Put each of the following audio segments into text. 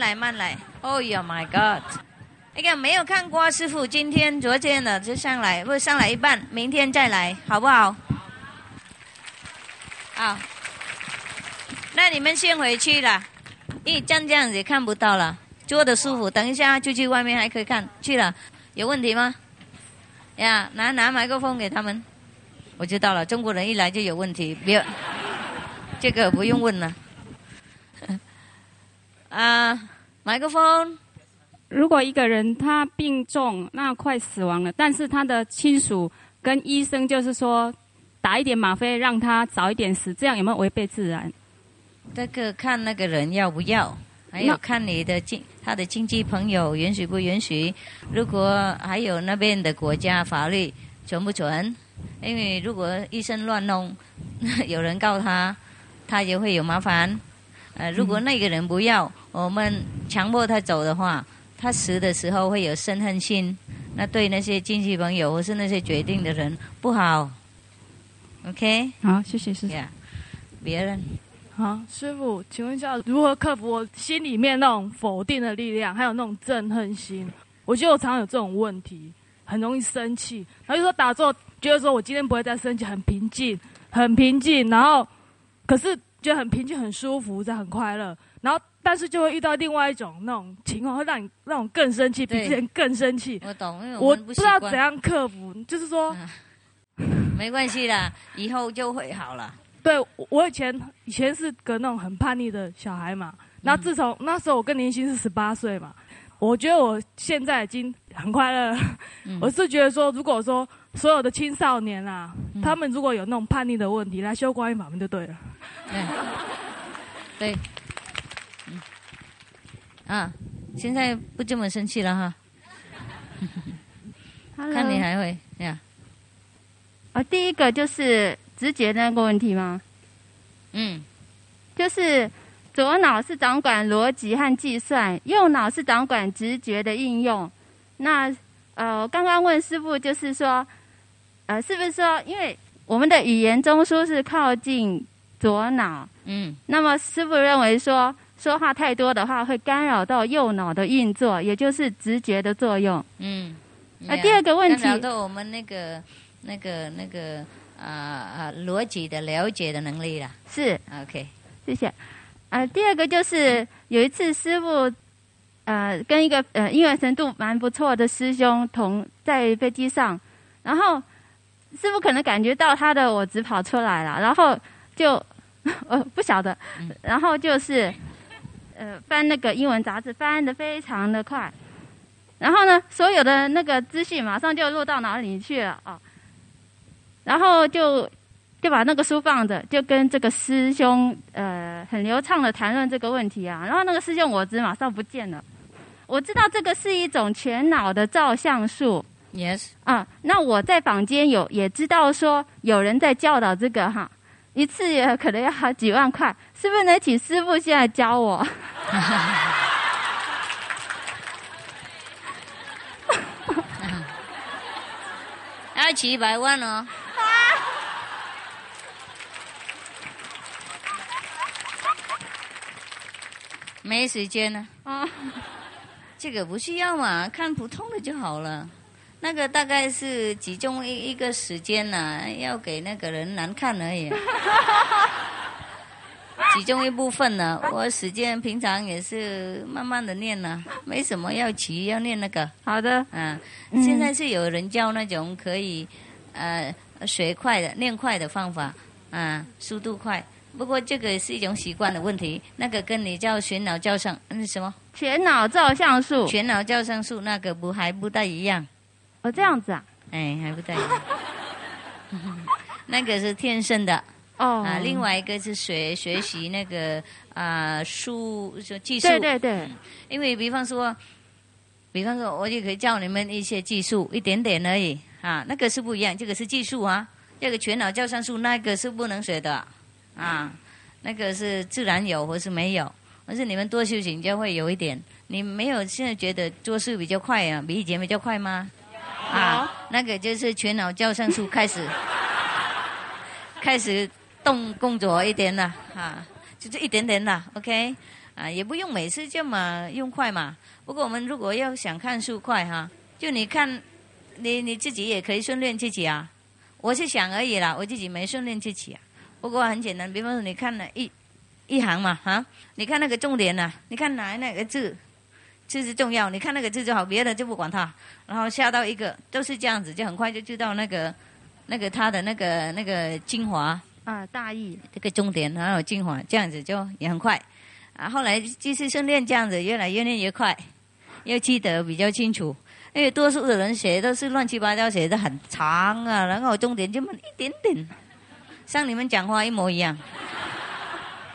来慢来。Oh y my God！那个没有看过师傅，今天、昨天的就上来，不上来一半，明天再来，好不好？好。那你们先回去了，一站这样子看不到了，坐的舒服。等一下就去外面还可以看。去了，有问题吗？呀，拿拿麦克风给他们。我知道了，中国人一来就有问题，别，这个不用问了。啊，麦克风。如果一个人他病重，那快死亡了，但是他的亲属跟医生就是说，打一点吗啡让他早一点死，这样有没有违背自然？这个看那个人要不要，还有看你的经他的经济朋友允许不允许。如果还有那边的国家法律准不准？因为如果医生乱弄，有人告他，他也会有麻烦。呃，如果那个人不要，我们强迫他走的话，他死的时候会有生恨心，那对那些亲戚朋友或是那些决定的人不好。OK，好，谢谢师傅。别人，好，师傅，请问一下，如何克服我心里面那种否定的力量，还有那种憎恨心？我觉得我常常有这种问题，很容易生气，然后就说打坐。觉得说我今天不会再生气，很平静，很平静，然后可是觉得很平静、很舒服，在很快乐，然后但是就会遇到另外一种那种情况，会让你让我更生气，比之前更生气。我懂，因为我不知道怎样克服，就是说 没关系的，以后就会好了。对，我以前以前是个那种很叛逆的小孩嘛，然后自从那时候我跟林心是十八岁嘛，我觉得我现在已经很快乐了。我是觉得说，如果说。所有的青少年啊，他们如果有那种叛逆的问题，来修观音法门就对了。对，嗯，啊，现在不这么生气了哈。看你还会呀？啊，第一个就是直觉那个问题吗？嗯，就是左脑是掌管逻辑和计算，右脑是掌管直觉的应用。那呃，刚刚问师傅就是说。呃，是不是说，因为我们的语言中枢是靠近左脑，嗯，那么师傅认为说，说话太多的话会干扰到右脑的运作，也就是直觉的作用，嗯。那第二个问题，干扰到我们那个、那个、那个啊啊逻辑的了解的能力了。是，OK，谢谢。啊，第二个就是有一次师傅，呃，跟一个呃英文程度蛮不错的师兄同在飞机上，然后。师傅可能感觉到他的我只跑出来了，然后就 呃不晓得，然后就是呃翻那个英文杂志翻的非常的快，然后呢所有的那个资讯马上就落到哪里去了啊，然后就就把那个书放着，就跟这个师兄呃很流畅的谈论这个问题啊，然后那个师兄我只马上不见了，我知道这个是一种全脑的照相术。Yes，啊，那我在坊间有也知道说有人在教导这个哈，一次也可能要好几万块，是不是能请师傅现在教我？要几百万哦。没时间呢。啊，这个不需要嘛，看普通的就好了。那个大概是集中一一个时间呐，要给那个人难看而已。其中一部分呢，我时间平常也是慢慢的念呢，没什么要急要念那个。好的。嗯，现在是有人教那种可以呃学快的念快的方法，啊，速度快。不过这个是一种习惯的问题，那个跟你叫全脑照相嗯什么？全脑照相术。全脑照相术那个不还不大一样。哦，这样子啊？哎，还不对。那个是天生的哦。啊，另外一个是学学习那个啊术说技术。对对对。因为比方说，比方说，我就可以教你们一些技术，一点点而已啊。那个是不一样，这个是技术啊。这个全脑教上术，那个是不能学的啊。那个是自然有或是没有，而是你们多修行就会有一点。你没有现在觉得做事比较快啊，比以前比较快吗？啊，那个就是全脑教上术开始，开始动工作一点了，啊，就是一点点了，OK，啊，也不用每次这么用快嘛。不过我们如果要想看书快哈，就你看，你你自己也可以训练自己啊。我是想而已啦，我自己没训练自己啊。不过很简单，比方说你看了一一行嘛，哈，你看那个重点呐、你看哪哪个字，字是重要，你看那个字就好，别的就不管它。然后下到一个都是这样子，就很快就知道那个那个它的那个那个精华，啊，大意这个重点然后精华，这样子就也很快。啊，后来继续训练，这样子越来越练越快，又记得比较清楚。因为多数的人写都是乱七八糟，写的很长啊，然后重点就么一点点，像你们讲话一模一样。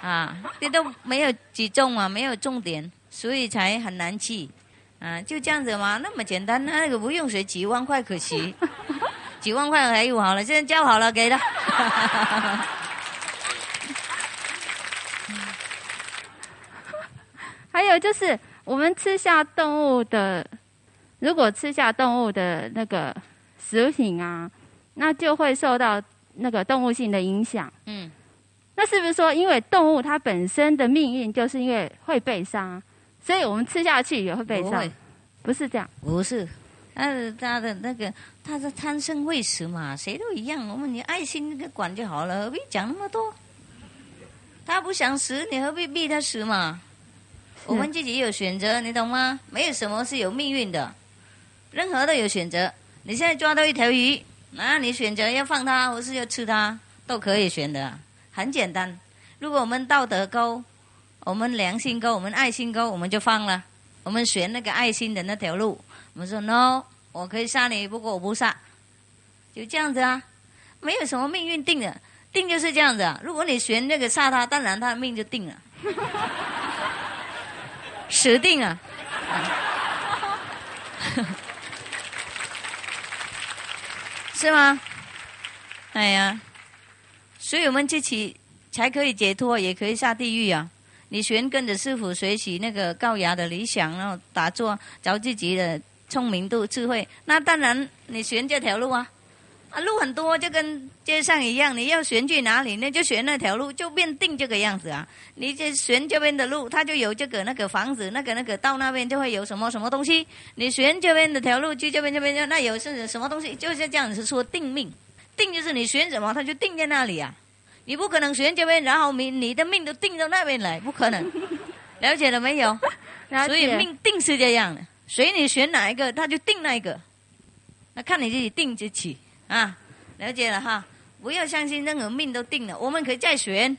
啊，这都没有集中啊，没有重点，所以才很难记。啊，就这样子嘛，那么简单，那个不用学几万块可惜，几万块还有好了，现在教好了给了。还有就是，我们吃下动物的，如果吃下动物的那个食品啊，那就会受到那个动物性的影响。嗯，那是不是说，因为动物它本身的命运就是因为会被杀，所以我们吃下去也会被杀不？不是这样，不是，他的他的那个他的贪生畏死嘛，谁都一样。我们你爱心那个管就好了，何必讲那么多？他不想死，你何必逼他死嘛？我们自己有选择，你懂吗？没有什么是有命运的，任何都有选择。你现在抓到一条鱼，那，你选择要放它，或是要吃它，都可以选的，很简单。如果我们道德高，我们良心高，我们爱心高，我们就放了。我们选那个爱心的那条路，我们说 no，我可以杀你，不过我不杀，就这样子啊，没有什么命运定的，定就是这样子啊。如果你选那个杀他，当然他的命就定了，死定了。是吗？哎呀，所以我们自己才可以解脱，也可以下地狱啊。你学跟着师傅学习那个高雅的理想，然后打坐，找自己的聪明度、智慧，那当然你选这条路啊。啊，路很多，就跟街上一样，你要选去哪里，那就选那条路，就变定这个样子啊。你这选这边的路，它就有这个那个房子，那个那个到那边就会有什么什么东西。你选这边的条路去这边这边那有是什么东西，就是这样子说定命，定就是你选什么，它就定在那里啊。你不可能选这边，然后你你的命都定到那边来，不可能。了解了没有？了所以命定是这样的，随你选哪一个，他就定那一个。那看你自己定得起啊，了解了哈。不要相信任何命都定了，我们可以再选。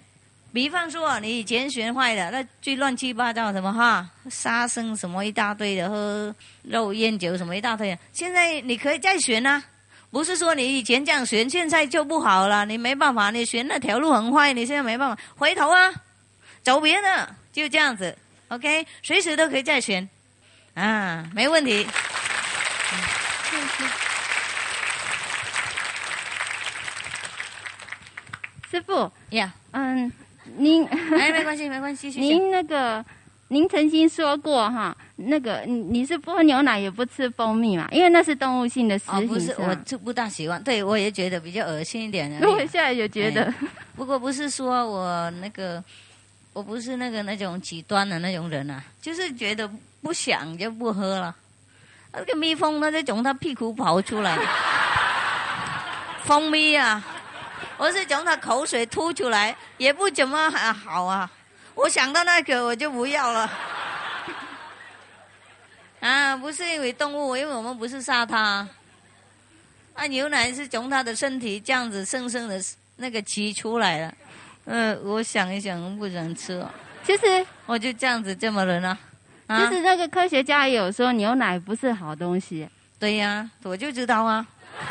比方说，你以前选坏了，那最乱七八糟什么哈，杀生什么一大堆的，喝肉烟酒什么一大堆的，现在你可以再选啊。不是说你以前这样选，现在就不好了，你没办法，你选那条路很坏，你现在没办法，回头啊，走别的，就这样子，OK，随时都可以再选，啊，没问题。师傅，呀、嗯，您哎，没关系，没关系，谢谢。您那个，您曾经说过哈，那个你你是不喝牛奶也不吃蜂蜜嘛，因为那是动物性的食哦，不是，吧我就不大喜欢，对我也觉得比较恶心一点的。我现在也觉得，不过不是说我那个，我不是那个那种极端的那种人啊，就是觉得不想就不喝了。那个蜜蜂呢，就从它屁股跑出来，蜂蜜啊，我是从它口水吐出来，也不怎么还好啊。我想到那个我就不要了。啊，不是因为动物，因为我们不是杀它。啊，牛奶是从它的身体这样子生生的那个挤出来了。呃，我想一想，不想吃了，其实我就这样子这么人啊。啊，就是那个科学家也有说牛奶不是好东西。对呀、我就知道啊。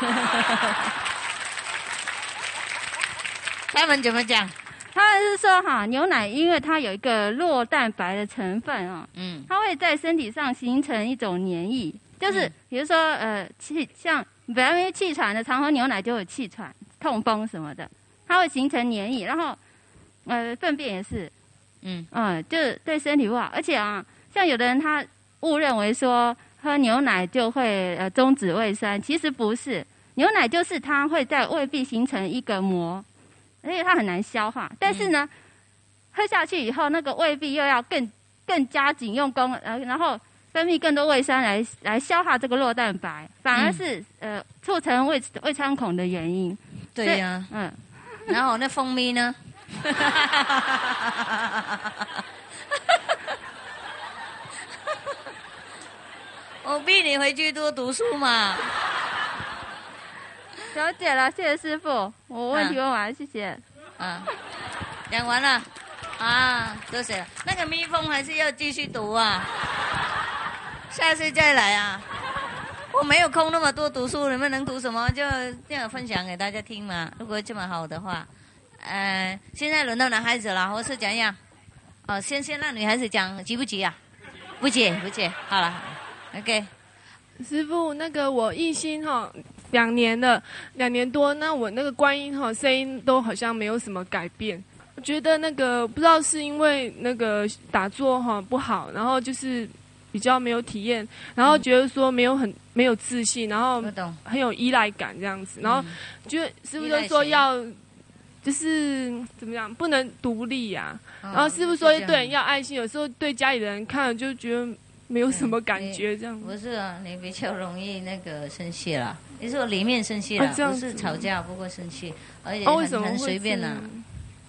他们怎么讲？他们是说哈，牛奶因为它有一个酪蛋白的成分啊，嗯。它会在身体上形成一种黏液，就是嗯。比如说呃气像比方说气喘的，常喝牛奶就有气喘、痛风什么的，它会形成黏液，然后呃粪便也是，嗯。嗯，就是对身体不好，而且啊，像有的人他误认为说喝牛奶就会呃终止胃酸，其实不是，牛奶就是它会在胃壁形成一个膜，而且它很难消化，但是呢，喝下去以后那个胃壁又要更更加紧用功，呃，然后分泌更多胃酸来来消化这个酪蛋白，反而是、呃促成胃胃穿孔的原因。对呀、嗯，然后那蜂蜜呢？我逼你回去多读书嘛。了解了，谢谢师傅，我问题问完了，谢谢。啊，讲完了啊，多谢了。那个蜜蜂还是要继续读啊，下次再来啊。我没有空那么多读书，你们能读什么就这样分享给大家听嘛。如果这么好的话，呃，现在轮到男孩子了，我是怎样？哦，先先让女孩子讲，急不急啊？不急，不急。好了，OK。师傅，那个我一心哈两年了，两年多，那我那个观音哈声音都好像没有什么改变。我觉得那个不知道是因为那个打坐哈不好，然后就是比较没有体验，然后觉得说没有很没有自信，然后。很有依赖感这样子，然后嗯觉得师傅就说要就是怎么样不能独立呀、然然后师傅说对要爱心，有时候对家里人看了就觉得没有什么感觉这样。不是啊，你比较容易那个生气了。你说里面生气了，不是吵架，不过生气，而且哦，很、很随便呐、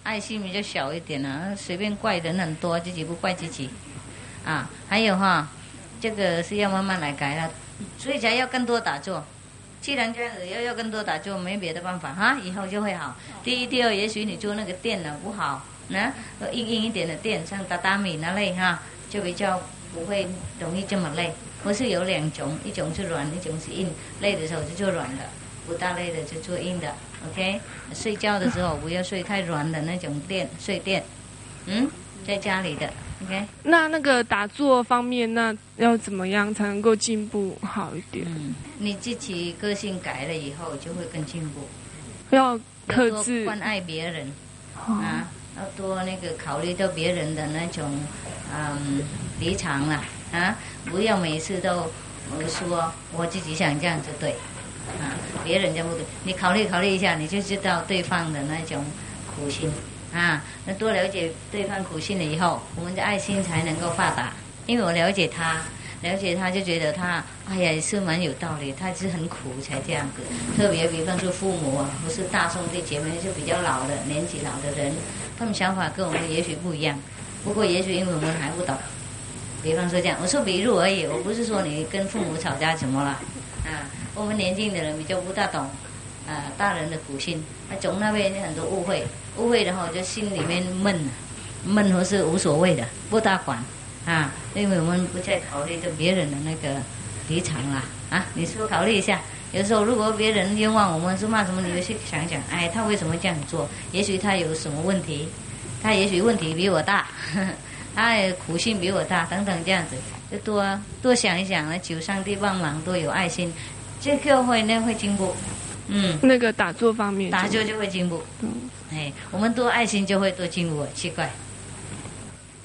爱心比较小一点啊，随便怪人很多，自己不怪自己啊。还有哈，这个是要慢慢来改了，所以才要更多打坐。既然这样子，要要更多打坐，没别的办法哈，以后就会好。第一、第二，也许你做那个垫呢不好，那硬硬一点的垫，像榻榻米那类哈，就比较不会容易这么累。不是有两种，一种是软，一种是硬。累的时候就做软的，不大累的就做硬的。OK，睡觉的时候不要睡太软的那种垫睡垫，嗯，在家里的 OK，那那个打坐方面，那要怎么样才能够进步好一点？嗯，你自己个性改了以后就会更进步。要克制关爱别人哦啊，要多那个考虑到别人的那种嗯离场了啊，不要每次都我说我自己想这样就对啊，别人就不对，你考虑考虑一下，你就知道对方的那种苦心啊。那多了解对方苦心了以后，我们的爱心才能够发达。因为我了解他，了解他就觉得他，哎呀，也是蛮有道理，他是很苦才这样子。特别比方说父母啊，不是大兄弟姐妹，就比较老的年纪老的人，他们想法跟我们也许不一样。不过也许因为我们还不懂。比方说这样，我说比如而已，我不是说你跟父母吵架怎么了啊？我们年轻的人比较不大懂啊，大人的苦心，那总那边很多误会，误会然后就心里面闷，闷或是无所谓的，不大管啊，因为我们不再考虑着别人的那个立场了啊，你是不是考虑一下？有时候如果别人冤枉我们是骂什么，你就去想想，哎，他为什么这样做？也许他有什么问题，他也许问题比我大，呵 呵他也苦心比我大，等等这样子，就多多想一想，来求上帝帮忙，多有爱心，这个会那会进步，嗯。那个打坐方面，打坐就会进步。嗯哎，我们多爱心就会多进步，奇怪，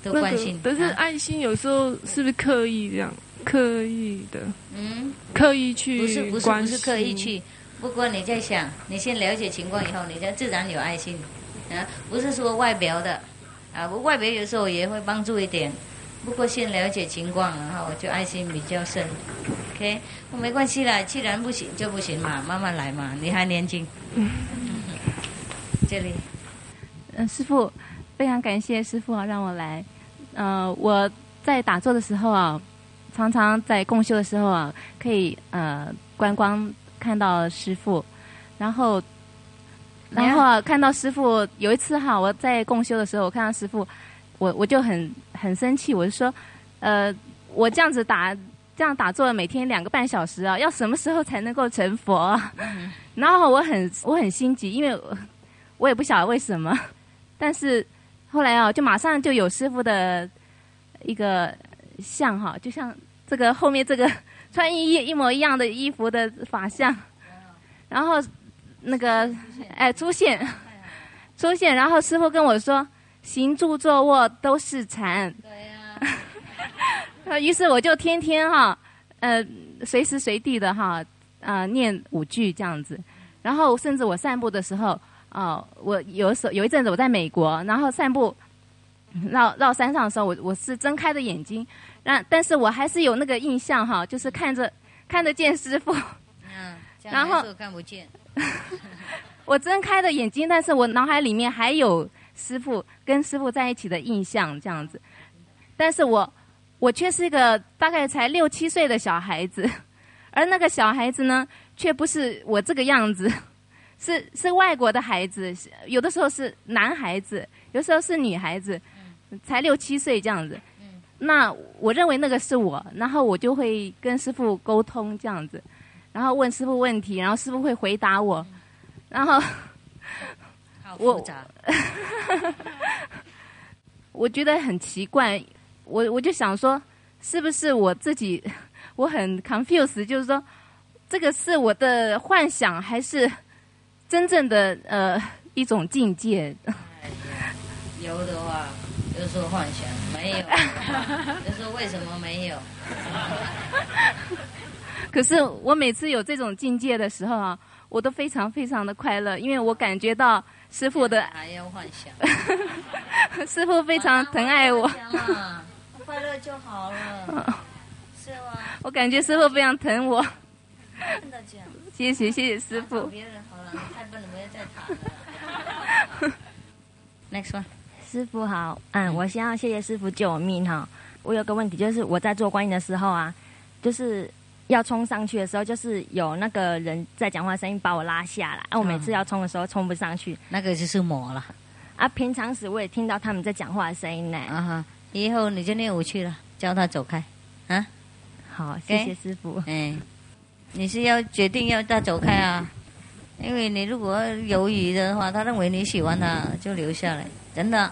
多那个关心。，但是啊爱心有时候是不是刻意这样？刻意的，嗯，刻意去不是不是不是刻意去，不过你在想，你先了解情况以后，你就自然有爱心啊，不是说外表的啊，我外表有时候也会帮助一点，不过先了解情况，然后就爱心比较深。OK，我没关系啦，既然不行就不行嘛，慢慢来嘛，你还年轻。嗯 这里嗯，师傅，非常感谢师傅啊，让我来。呃，我在打坐的时候啊，常常在共修的时候啊，可以呃观光看到师傅，然后，然后啊看到师傅有一次哈，我在共修的时候，我看到师傅，我我就很很生气，我就说，呃，我这样子打这样打坐每天两个半小时啊，要什么时候才能够成佛？然后我很我很心急，因为我我也不晓得为什么，但是后来啊，就马上就有师傅的一个像哈，就像这个后面这个穿一一模一样的衣服的法像，然后那个哎出现出现，然后师傅跟我说，行住坐卧都是禅，对呀、呃，于是我就天天哈，呃，随时随地的哈，呃，念五句这样子。然后甚至我散步的时候，哦、我有时候有一阵子我在美国，然后散步，绕绕山上的时候，我我是睁开的眼睛，但但是我还是有那个印象哈，就是看着看得见师傅。嗯，然后看不见。我睁开的眼睛，但是我脑海里面还有师傅跟师傅在一起的印象这样子，但是我我却是一个大概才六七岁的小孩子，而那个小孩子呢，却不是我这个样子，是是外国的孩子，有的时候是男孩子，有的时候是女孩子，才六七岁这样子。那我认为那个是我，然后我就会跟师傅沟通这样子，然后问师傅问题，然后师傅会回答我，然后。我。我觉得很奇怪，我我就想说，是不是我自己 我很 confused，就是说，这个是我的幻想，还是真正的呃一种境界？有的话就说幻想，没有 就说为什么没有？可是我每次有这种境界的时候啊，我都非常非常的快乐，因为我感觉到师傅的还要幻想，师傅非常疼爱我，快乐就好了，是吗？我感觉师傅非常疼我。真的这样。谢谢谢谢师傅。太笨了，不要再谈了。Next one，师傅好，嗯，我先要谢谢师傅救我命哈。我有个问题，就是我在做观音的时候啊，就是要冲上去的时候，就是有那个人在讲话声音把我拉下来，啊，我每次要冲的时候冲不上去，那个就是魔了啊，平常时我也听到他们在讲话的声音呢。啊哈！以后你就练武去了，叫他走开。啊，好，谢谢师傅。哎，你是要决定要他走开啊？因为你如果犹豫的话，他认为你喜欢他，就留下来。真的，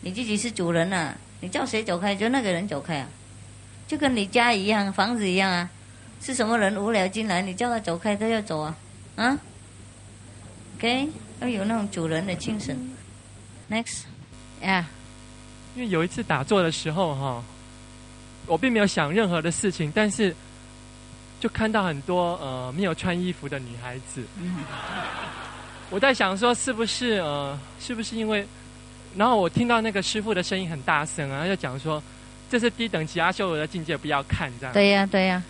你自己是主人啊，你叫谁走开，就那个人走开啊，就跟你家一样，房子一样啊。是什么人无聊进来，你叫他走开，他要走啊，啊？OK，要有那种主人的精神。Next，呀、因为有一次打坐的时候哈，我并没有想任何的事情，但是就看到很多呃没有穿衣服的女孩子。我在想说是不是呃是不是因为，然后我听到那个师傅的声音很大声啊，他就讲说这是低等级阿修罗的境界，不要看这样。对呀、对呀、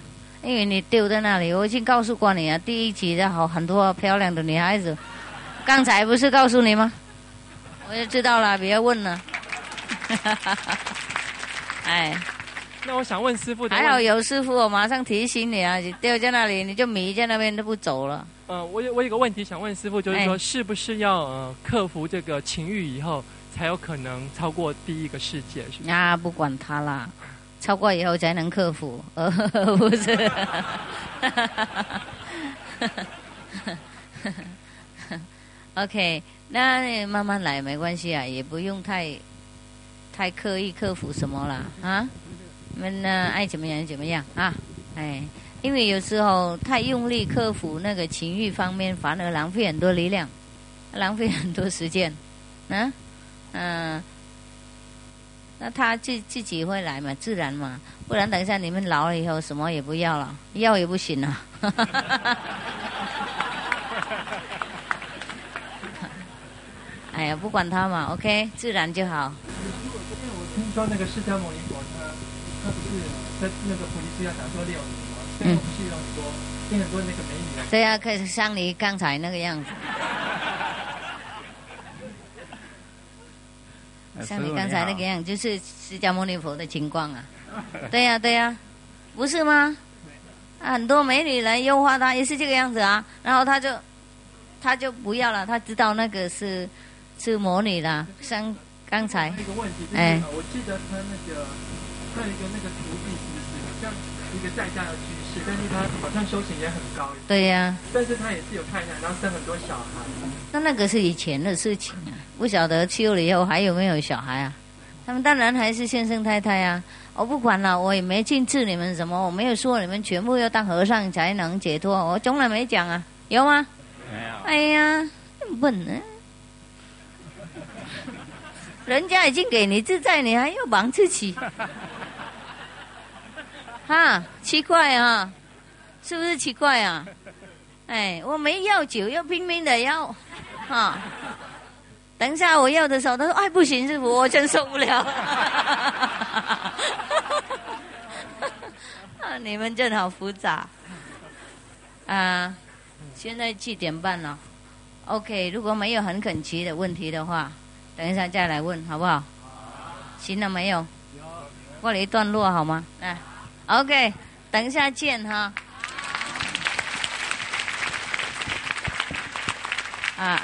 因为你丢在那里，我已经告诉过你啊，第一集的好很多漂亮的女孩子，刚才不是告诉你吗？我就知道了，别问了。哎，那我想问师傅还好有师傅，我马上提醒你啊，你掉在那里，你就迷在那边都不走了。呃，我有我有个问题想问师傅，就是说哎是不是要呃克服这个情欲以后，才有可能超过第一个世界？是不是？啊，不管他啦，超过以后才能克服，呃，不是。OK，那慢慢来没关系啊，也不用太太刻意克服什么啦啊。们呢爱怎么样就怎么样啊，哎，因为有时候太用力克服那个情欲方面，反而浪费很多力量，浪费很多时间，啊，嗯、那他自自己会来嘛，自然嘛，不然等一下你们老了以后什么也不要了，要也不行了。哎呀，不管他嘛，OK，自然就好。我听说那个释迦牟尼佛他他不是在那个菩提树下打坐六年吗？最后不是有很多跟很多那个美女来对呀、可以像你刚才那个样子，像你刚才那个样子，就是释迦牟尼佛的情况啊。对呀、对呀、不是吗？啊很多美女来诱惑他，也是这个样子啊。然后他就他就不要了，他知道那个是是魔女的，像刚才还有一个问题就是，哎呃我记得他那个他有一个那个徒弟，是不是好像一个在家的居士，但是他好像修行也很高，对呀、但是他也是有看一下，然后生很多小孩。那那个是以前的事情啊，不晓得修了以后还有没有小孩啊？他们当然还是先生太太啊。我不管了，我也没禁止你们什么，我没有说你们全部要当和尚才能解脱，我从来没讲啊，有吗？没有。哎呀，笨呢！人家已经给你自在，你还要绑自己，哈，奇怪啊，是不是奇怪啊？哎，我没要酒，要拼命的要，哈。等一下我要的时候，他说：“哎，不行，师傅，我真受不了。”啊，你们真好复杂。啊，现在七点半了。OK，如果没有很恳切的问题的话，等一下再来问，好不好？行了没有？过了一段落好吗？哎，OK，等一下见哈。啊，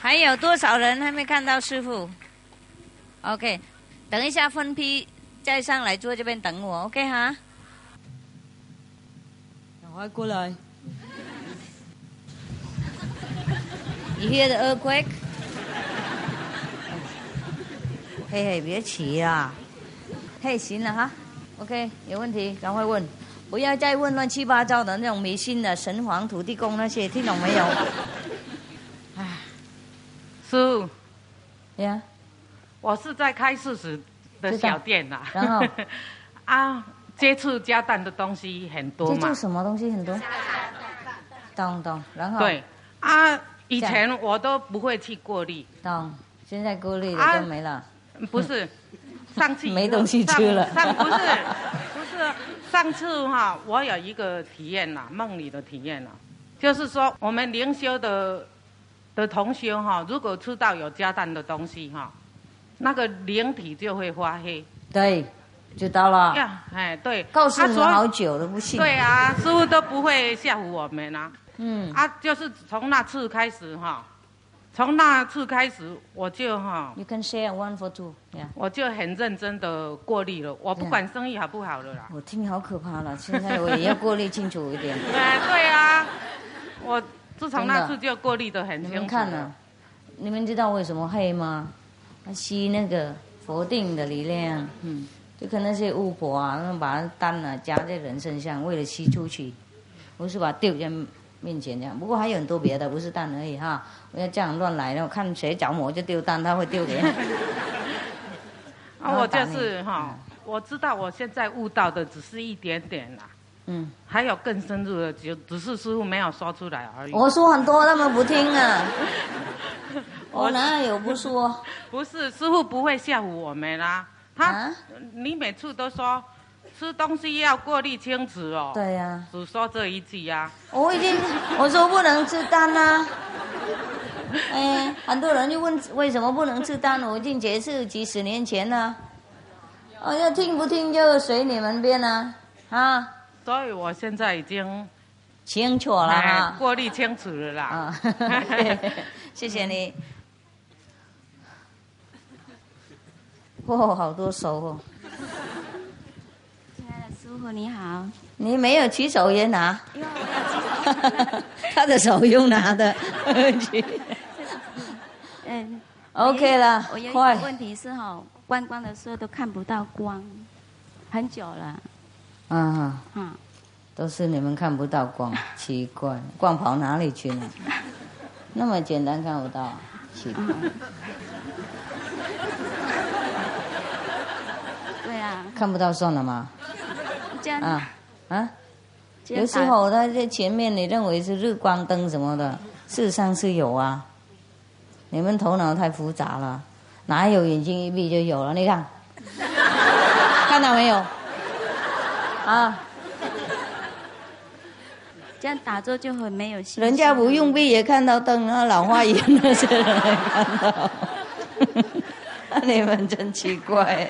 还有多少人还没看到师傅？OK，等一下分批再上来坐这边等我，OK 哈？赶快过来。You hear the earthquake？嘿嘿，别起啦！嘿，行了哈，OK，有问题赶快问，不要再问乱七八糟的那种迷信的神皇、土地公那些，听懂没有？师傅，呀，我是在开四十的小店呐、然后？啊，接触加蛋的东西很多嘛。这做。什么东西很多？懂懂，然后？对。啊，以前我都不会去过滤，懂，现在孤立啊的都没了。不是，上次没东西吃了上上不是不是，上次哈，我有一个体验呐，梦里的体验呐，就是说我们灵修的的同修哈，如果吃到有加蛋的东西哈，那个灵体就会发黑。对，知道了。呀，哎，对，告诉啊所以你好久都，不信。对啊，师傅都不会吓唬我们啊。嗯，啊，就是从那次开始哈，从那次开始我就哈，You can share one for two，yeah。我就很认真的过滤了，我不管生意好不好了啦。我听好可怕了，现在我也要过滤清楚一点。哎，对啊，我自从那次就过滤的很你清楚。们看呢、你们知道为什么黑吗？它吸那个佛定的力量，嗯，就跟那些巫婆啊，把丹啊加在人身上，为了吸出去，不是把它丢在面前这样。不过还有很多别的，不是蛋而已哈。不要这样乱来，然后看谁着魔就丢蛋，他会丢给你。啊，我就是哈，我知道我现在悟到的只是一点点啦，嗯，还有更深入的，就只是师傅没有说出来而已。我说很多，他们不听啊。我哪有不说？不是师傅不会吓唬我们啦、他、啊你每次都说吃东西要过滤清楚哦。对呀、只说这一句呀、我已经 我说不能吃蛋啊。哎，很多人就问为什么不能吃蛋，我已经解释几十年前了。哦，要听不听就随你们便了啊，所以我现在已经清楚了哎哈。过滤清楚了啦。啊，谢谢你。哦，好多手哦！傅你好，你没有举手也拿，因为我有举手。他的手用拿的。嗯 OK 了我有一快个问题是哈，观光的时候都看不到光，很久了，啊，嗯，都是你们看不到光，奇怪，光跑哪里去了？那么简单看不到，奇怪。对啊，看不到算了吗？啊啊！有时候它在前面，你认为是日光灯什么的，事实上是有啊。你们头脑太复杂了，哪有眼睛一闭就有了？你看，看到没有？啊，这样打坐就很没有。人家不用闭也看到灯，那老花眼那些人也看到。你们真奇怪。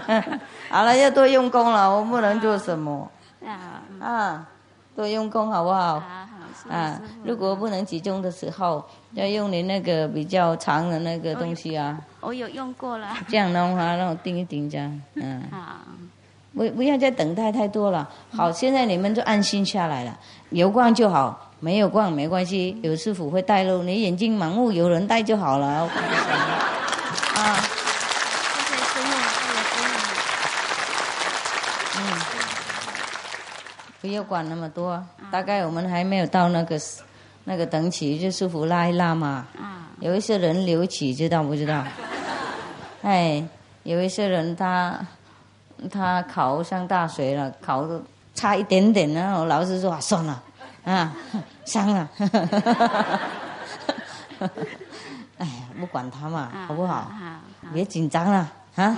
好了，要多用功了，我不能做什么。啊啊，多用功好不好？啊如果不能集中的时候，要用你那个比较长的那个东西啊，我有用过了。这样弄啊，让我盯一盯这样，嗯，好，不不要再等待太多了。好，现在你们就安心下来了，有光就好，没有光没关系，有师傅会带路，你眼睛盲目有人带就好了。啊，谢谢师傅，谢谢师嗯，不要管那么多，大概我们还没有到那个那个等级，就舒服拉一拉嘛。啊，有一些人留起，知道不知道？哎，有一些人他他考上大学了，考的差一点点，然后老师说啊，算了，啊，伤了。哎呀不管他嘛，啊好不好？别紧张了啊好。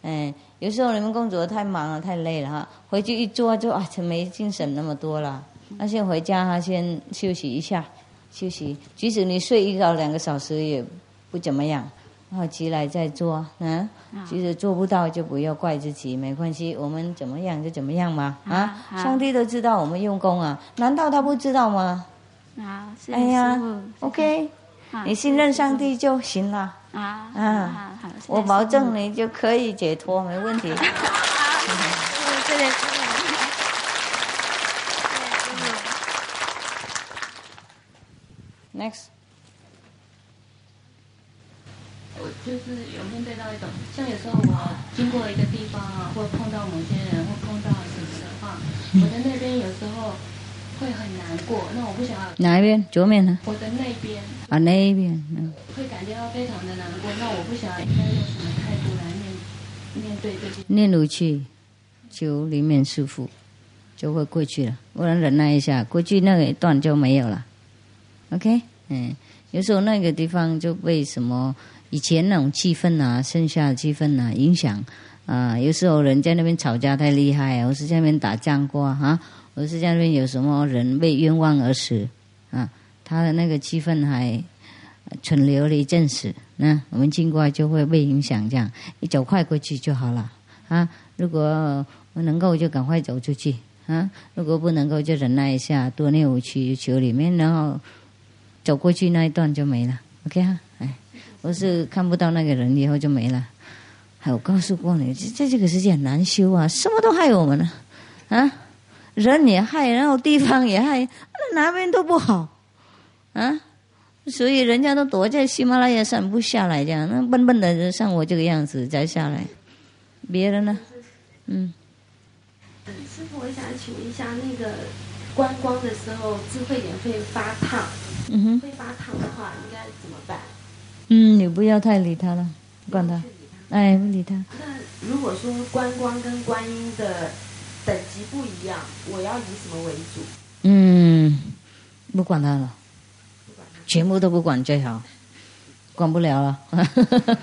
嗯，有时候你们工作太忙了，太累了哈，回去一做就啊，就没精神那么多了。那先回家哈，先休息一下，休息。即使你睡一到两个小时也不怎么样，然后起来再做。嗯，即使做不到就不要怪自己，没关系，我们怎么样就怎么样嘛。啊，好上帝都知道我们用功啊，难道他不知道吗？啊，是哎呀师傅，OK，好你信任上帝就行了。好，啊好好，我保证你就可以解脱，没问题。谢谢师傅。Next，我就是有面对到一种，像有时候我经过一个地方啊，或碰到某些人，或碰到什么的话，我在那边有时候会很难过。那我不想要哪一边？左面呢？我的那边啊，那一边。嗯，会感觉到非常的难过。那我不想要应该用什么态度来面面对这些。念如去，就里面舒服，就会过去了。不然忍耐一下，过去那个一段就没有了。OK，嗯，有时候那个地方就被什么以前那种气氛啊、剩下的气氛啊影响啊、有时候人在那边吵架太厉害，或是在那边打仗过啊，或是在那边有什么人被冤枉而死啊，他的那个气氛还存留了一阵子，那我们经过就会被影响，这样一走快过去就好了啊。如果能够就赶快走出去啊，如果不能够就忍耐一下，多念五去求里面，然后走过去那一段就没了。OK 哈，哎，我是看不到那个人以后就没了。还有告诉过你，在这个世界很难修啊，什么都害我们了啊，人也害，然后地方也害，那哪边都不好啊。所以人家都躲在喜马拉雅山不下来，这样那笨笨的人像我这个样子再下来，别人呢？嗯，嗯，师傅，我想请问一下，那个观光的时候，智慧点会发烫，嗯哼，会发烫的话，应该怎么办？嗯，你不要太理他了，不管他，哎，不理他。那如果说观光跟观音的等级不一样，我要以什么为主？嗯，不管他了，全部都不管最好，管不了了。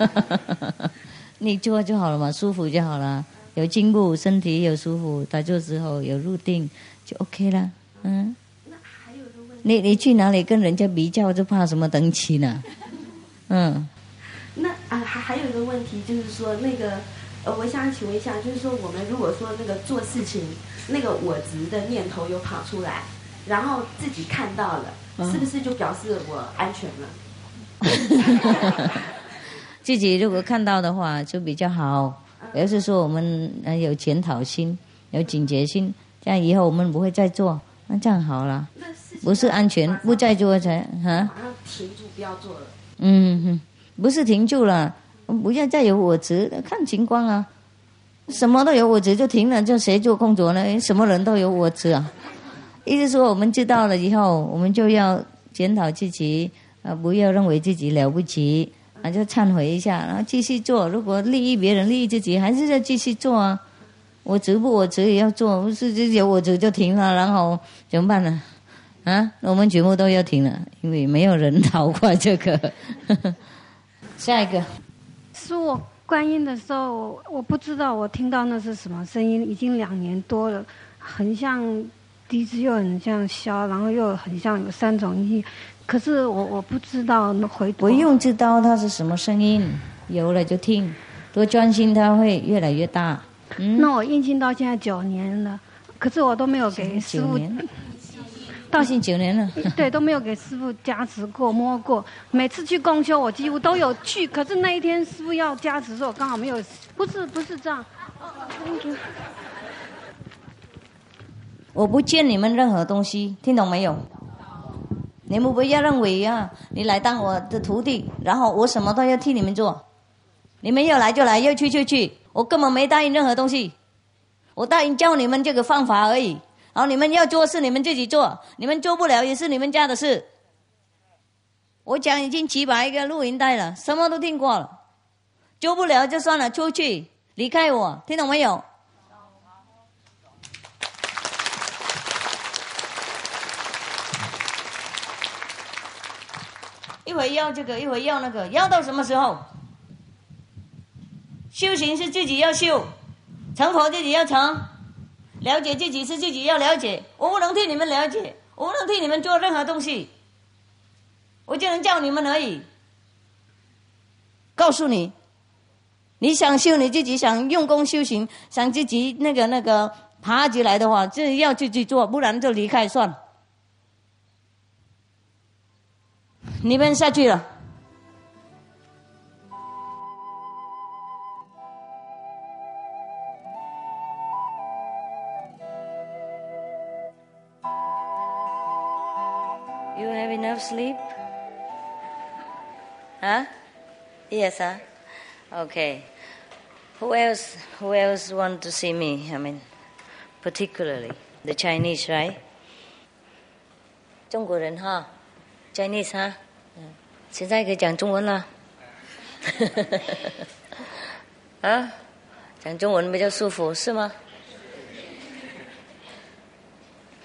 你做就好了嘛，舒服就好了，有进步，身体有舒服，打坐之后有入定就 OK 了。嗯，那还有个问题你你去哪里跟人家比较，就怕什么等级呢？嗯，那啊，还还有一个问题就是说，那个呃，我想请问一下，就是说，我们如果说那个做事情，那个我执的念头有跑出来，然后自己看到了，嗯是不是就表示我安全了？自己如果看到的话就比较好。要是说我们呃有检讨心，有警觉心，这样以后我们不会再做，那这样好了。不是安全，不再做才哈。停住，不要做了。嗯哼，不是停住了，不要再有我执，看情况啊。什么都有我执就停了，叫谁做工作呢？什么人都有我执啊。意思说我们知道了以后，我们就要检讨自己，啊，不要认为自己了不起，啊，就忏悔一下，然后继续做。如果利益别人、利益自己，还是要继续做啊。我执不我执也要做，不是就有我执就停了，然后怎么办呢？啊，我们全部都要停了，因为没有人逃过这个。下一个，是我观音的时候，我我不知道我听到那是什么声音，已经两年多了，很像笛子，又很像箫，然后又很像有三种音，可是我我不知道那回不用知道它是什么声音，有了就听，多专心，它会越来越大。嗯，那我印经到现在九年了，可是我都没有给师傅九年，到现九年了。对，都没有给师傅加持过、摸过。每次去公修，我几乎都有去，可是那一天师傅要加持的时候，我刚好没有。不是，不是这样。我不欠你们任何东西，听懂没有？你们不要认为啊，你来当我的徒弟，然后我什么都要替你们做。你们要来就来，要去就去，我根本没答应任何东西，我答应教你们这个方法而已。好你们要做是你们自己做，你们做不了也是你们家的事。我讲已经几百个录音带了，什么都听过了，做不了就算了，出去离开我，听懂没有？一会要这个，一会要那个，要到什么时候？修行是自己要修，成佛自己要成，了解自己是自己要了解。我不能替你们了解，我不能替你们做任何东西，我就能叫你们而已。告诉你，你想修你自己，想用功修行，想自己那个那个爬起来的话，这要自己做，不然就离开算了。你们下去了。Sleep? Huh? Yes, huh? Okay. Who else? Who else want to see me? I mean, particularly the Chinese, right? 中国人哈，Chinese 哈，嗯，现在可以讲中文了。啊，讲中文比较舒服是吗？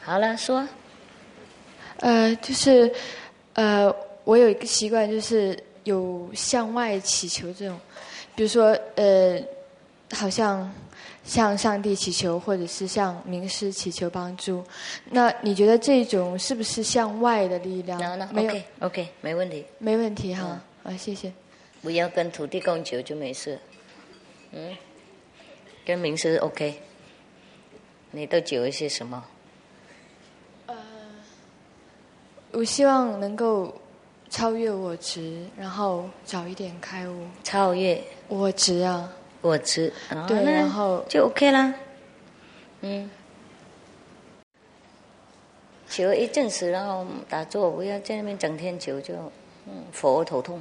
好了，说。呃，就是呃，我有一个习惯，就是有向外祈求这种，比如说呃，好像向上帝祈求，或者是向名师祈求帮助。那你觉得这种是不是向外的力量？没有 OK，没问题。没问题哈，啊，谢谢。不要跟土地共求就没事。嗯，跟名师 OK。你都求一些什么？我希望能够超越我执，然后早一点开悟。超越我执啊，我执，对，然后就 OK 啦。嗯，求一阵子，然后打坐，不要在那边整天求，就嗯，佛头痛。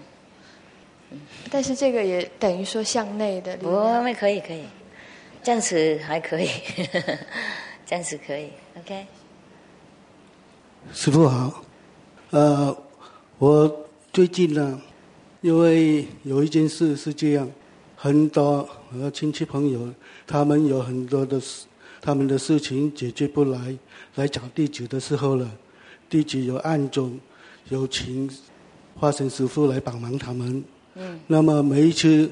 但是这个也等于说向内的。不，可以可以，暂时还可以，暂时可以，OK。师傅好。呃，我最近呢，因为有一件事是这样，很多呃亲戚朋友，他们有很多的事，他们的事情解决不来，来找地主的时候了，地主有暗中有请化身师傅来帮忙他们。嗯。那么每一次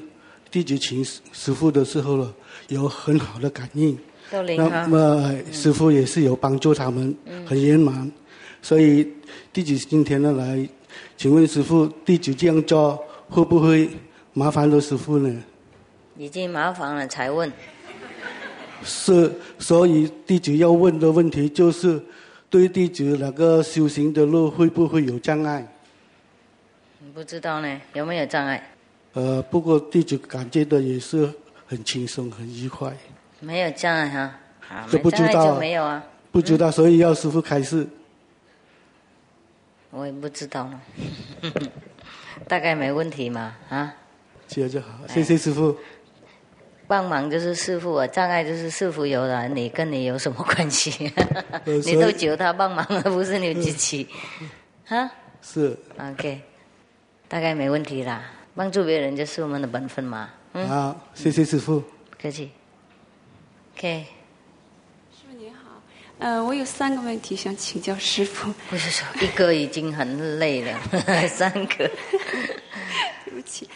地主请师傅的时候了，有很好的感应。那么师傅也是有帮助他们，很圆满。所以弟子今天呢来，请问师傅，弟子这样做会不会麻烦了师傅呢？已经麻烦了才问。是，所以弟子要问的问题就是，对弟子那个修行的路会不会有障碍？不知道呢，有没有障碍？呃，不过弟子感觉到也是很轻松、很愉快。没有障碍哈，啊，没障碍就没有啊。不知道，所以要师傅开示。我也不知道了，大概没问题嘛啊？接就好，谢谢师傅。帮忙就是师傅啊，障碍就是师傅有了，你跟你有什么关系？你都求他帮忙，而不是你自己，哈？是。OK，大概没问题啦。帮助别人就是我们的本分嘛。好，谢谢师傅。客气。OK。呃，我有三个问题想请教师傅。不是说一个已经很累了，三个。对不起，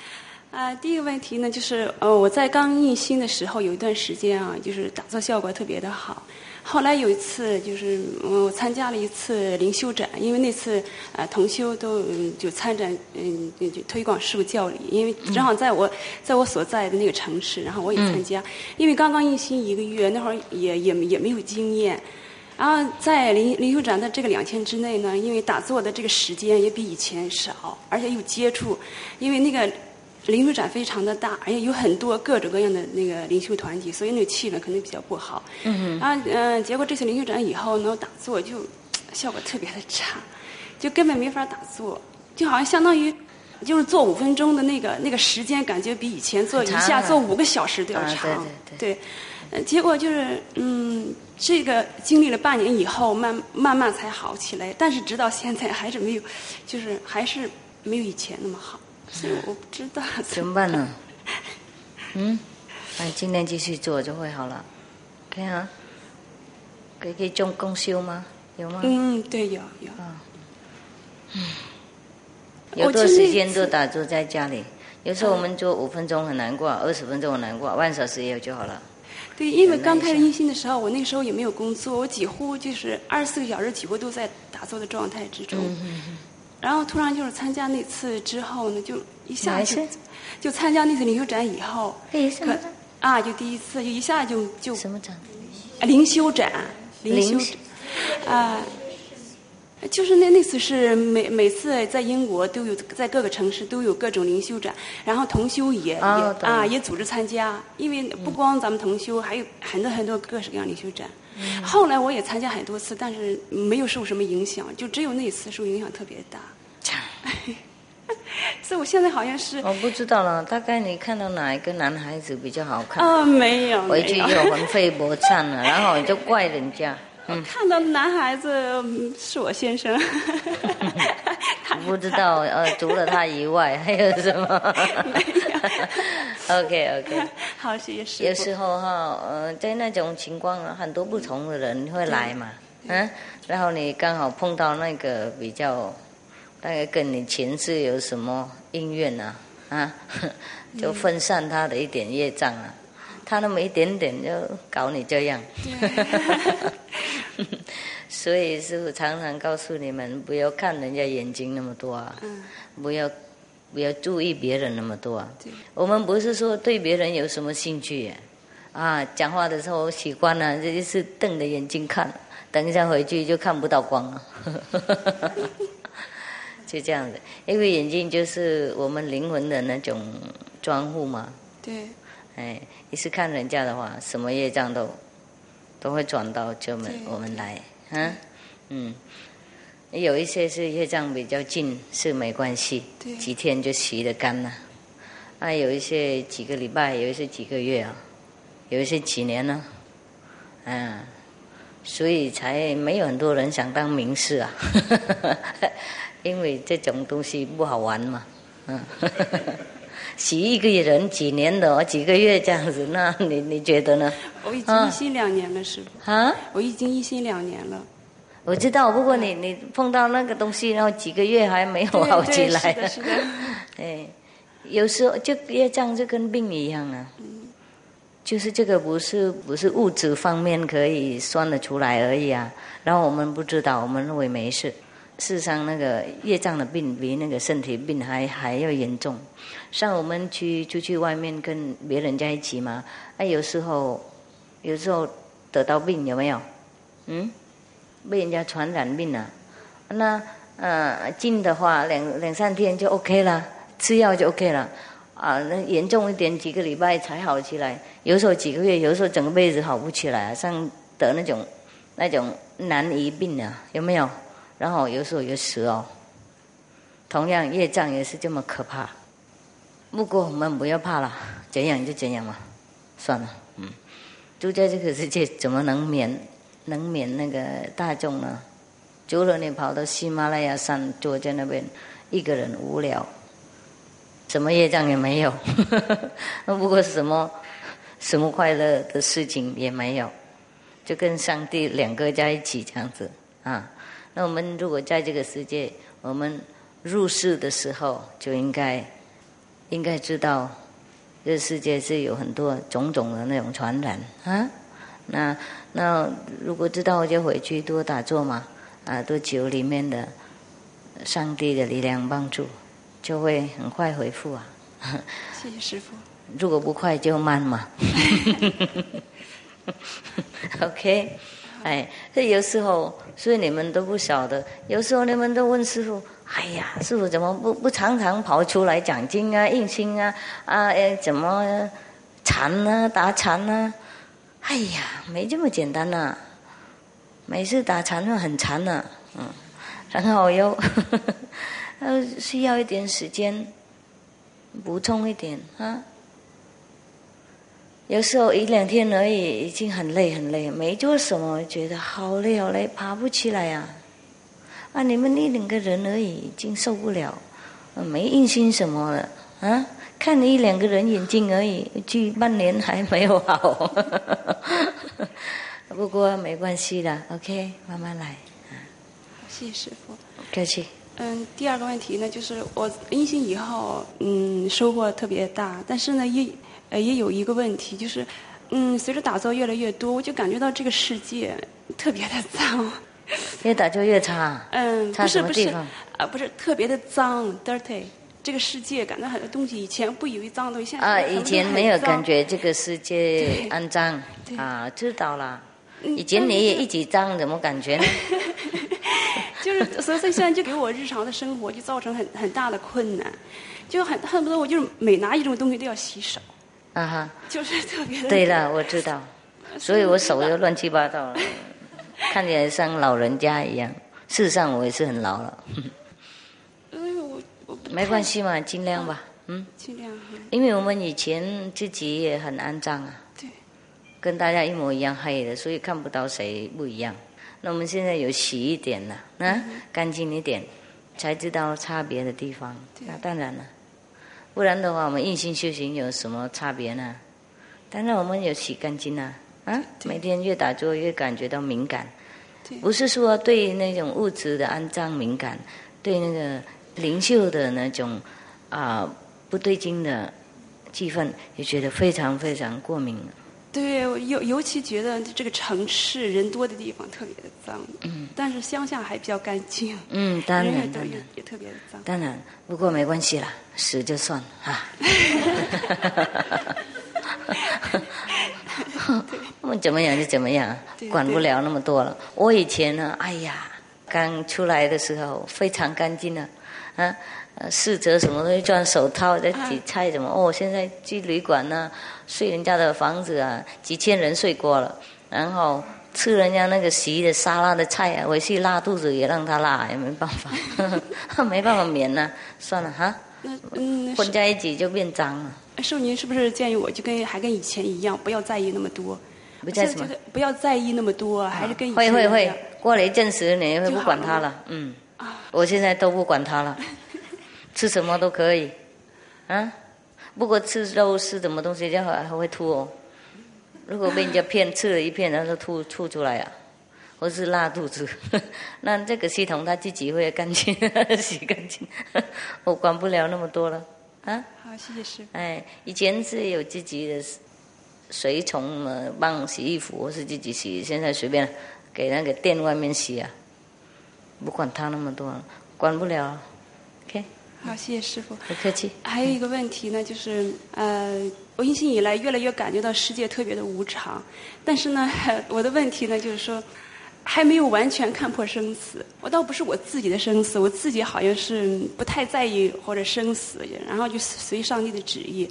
啊，第一个问题呢，就是呃，我在刚印心的时候有一段时间啊，就是打坐效果特别的好。后来有一次，就是我参加了一次灵修展，因为那次呃同修都就参展，嗯，就推广师傅教理，因为正好在我在我所在的那个城市，然后我也参加。因为刚刚印心一个月，那会儿也也也没有经验。然后在灵灵修展的这个两天之内呢，因为打坐的这个时间也比以前少，而且又接触，因为那个灵修展非常的大，而且有很多各种各样的那个灵修团体，所以那个气氛肯定比较不好。嗯然后嗯，结果这次灵修展以后呢，打坐就效果特别的差，就根本没法打坐，就好像相当于就是坐五分钟的那个那个时间，感觉比以前坐一下坐五个小时都要长。对。呃，结果就是，嗯，这个经历了半年以后，慢慢慢才好起来，但是直到现在还是没有，就是还是没有以前那么好，所以我不知道怎么办呢？嗯，那今天继续做就会好了，可以啊？可以可以中公休吗？有吗？嗯，对，有有。嗯。有多时间次都打坐在家里。有时候我们做五分钟很难过，二十分钟很难过，半小时也有就好了。对，因为刚开始印心的时候，我那时候也没有工作，我几乎就是二十四个小时几乎都在打坐的状态之中。嗯然后突然就是参加那次之后呢，就一下就就参加那次灵修展以后，可啊，就第一次就一下就就什么展？灵修展，灵修展啊。就是那那次是每每次在英国都有在各个城市都有各种灵修展，然后同修也、也啊也组织参加，因为不光咱们同修，还有很多很多各式各样灵修展。嗯后来我也参加很多次，但是没有受什么影响，就只有那次受影响特别大。所以我现在好像是我不知道了，大概你看到哪一个男孩子比较好看？啊没有回去没有就魂飞魄散了，然后你就怪人家。嗯，看到男孩子嗯是我先生，不知道呃，除了他以外还有什么？OK OK。好，谢谢师傅。有时候哈，呃，在那种情况啊，很多不同的人会来嘛，嗯，然后你刚好碰到那个比较，大概跟你前世有什么因缘啊，啊，就分散他的一点业障啊，他那么一点点就搞你这样，所以师傅常常告诉你们，不要看人家眼睛那么多啊，不要不要注意别人那么多。啊。我们不是说对别人有什么兴趣耶。啊，讲话的时候习惯了，这就是瞪着眼睛看，等一下回去就看不到光了，就这样子。因为眼睛就是我们灵魂的那种专户嘛，对，哎，一是看人家的话，什么业障都都会转到这们我们来，啊，嗯，有一些是业障比较近，是没关系对，几天就洗得干了。啊，有一些几个礼拜，有一些几个月啊，有一些几年呢，嗯，所以才没有很多人想当名士啊，因为这种东西不好玩嘛，嗯。洗一个人几年的哦，几个月这样子，那你你觉得呢？我已经一心两年了，师傅。啊？我已经一心两年了。我知道，不过你你碰到那个东西，然后几个月还没有好起来，是的是的 哎，有时候就业障就跟病一样啊，就是这个不是不是物质方面可以算得出来而已啊。然后我们不知道，我们认为没事，事实上那个业障的病比那个身体病还还要严重。像我们去出去外面跟别人在一起嘛，哎，有时候有时候得到病有没有？嗯，被人家传染病了、那呃近的话两两三天就 OK 了，吃药就 OK 了。啊，那严重一点几个礼拜才好起来，有时候几个月，有时候整个辈子好不起来、啊，像得那种那种难医病啊，有没有？然后有时候有死哦。同样业障也是这么可怕。不过我们不要怕了，怎样就怎样嘛，算了，嗯，住在这个世界怎么能免能免那个大众呢？除了你跑到喜马拉雅山坐在那边一个人无聊，什么业障也没有，那 不过什么什么快乐的事情也没有，就跟上帝两个在一起这样子啊。那我们如果在这个世界，我们入世的时候就应该应该知道，这世界是有很多种种的那种传染啊。那那如果知道我就回去多打坐嘛，啊，多求里面的上帝的力量帮助，就会很快回复啊。谢谢师傅。如果不快就慢嘛。OK，哎，这有时候，所以你们都不晓得，有时候你们都问师傅，哎呀，师傅怎么不不常常跑出来讲经啊、印心啊啊？哎，怎么禅啊、打禅啊？哎呀，没这么简单呐、啊！每次打禅都很禅呐、嗯，然后又 呃需要一点时间补充一点啊。有时候一两天而已，已经很累很累，没做什么，觉得好累好累，爬不起来呀、啊。啊，你们一两个人而已，已经受不了，没印心什么了啊。看了一两个人眼睛而已，去半年还没有好，不过没关系的，OK，慢慢来。谢谢师傅。客气。嗯，第二个问题呢，就是我阴性以后，嗯，收获特别大，但是呢，也呃也有一个问题，就是，嗯，随着打坐越来越多，我就感觉到这个世界特别的脏。越打就越差。嗯，不是不是？啊，不是特别的脏，dirty。这个世界感到很多东西以前不以为脏的东西，现在啊，以前没有感觉这个世界肮脏啊，知道了。以前你也一直脏，怎么感觉呢？就是，所以现在就给我日常的生活就造成很很大的困难，就很恨不得我就是每拿一种东西都要洗手，啊哈。就是特别的。对了，我知道，所以我手又乱七八糟了，看起来像老人家一样。事实上我也是很老了，没关系嘛，尽量吧，嗯。尽量哈。因为我们以前自己也很肮脏啊，对，跟大家一模一样黑的，所以看不到谁不一样。那我们现在有洗一点了，啊，干净一点，才知道差别的地方。那当然了，不然的话，我们硬性修行有什么差别呢？当然我们有洗干净啊，啊，每天越打坐越感觉到敏感，不是说对那种物质的肮脏敏感，对那个灵秀的那种啊、不对劲的气氛，也觉得非常非常过敏。对，我尤尤其觉得这个城市人多的地方特别的脏，嗯，但是乡下还比较干净，嗯，当然当然也也特别的脏。当然，不过没关系啦，死就算了哈。我们 怎么样就怎么样，管不了那么多了。我以前呢，哎呀，刚出来的时候非常干净的，啊，呃，试着什么东西赚手套在啊挤菜什么。哦，现在去旅馆呢，睡人家的房子啊，几千人睡过了，然后吃人家那个洗的沙拉的菜啊，回去拉肚子也让他拉，也没办法，没办法免呐、算了哈。那嗯，混在一起就变脏了。师傅，您是不是建议我就跟还跟以前一样，不要在意那么多？不在什么不要在意那么多，还是跟以前会会会，过了一阵子你会不就好了吗管他了，嗯，我现在都不管他了，吃什么都可以，啊，不过吃肉吃什么东西就还还会吐哦，如果被人家骗吃了一片，然后吐吐出来啊，或是拉肚子，那这个系统它自己会干净 洗干净，我管不了那么多了，啊。好，谢谢师傅。哎，以前是有自己的随从呃帮洗衣服，或是自己洗，现在随便给那个店外面洗啊，不管他那么多，管不了。OK，好，谢谢师傅。不客气。还有一个问题呢，就是呃，我印性以来越来越感觉到世界特别的无常，但是呢，我的问题呢就是说，还没有完全看破生死。我倒不是我自己的生死，我自己好像是不太在意或者生死，然后就随上帝的旨意。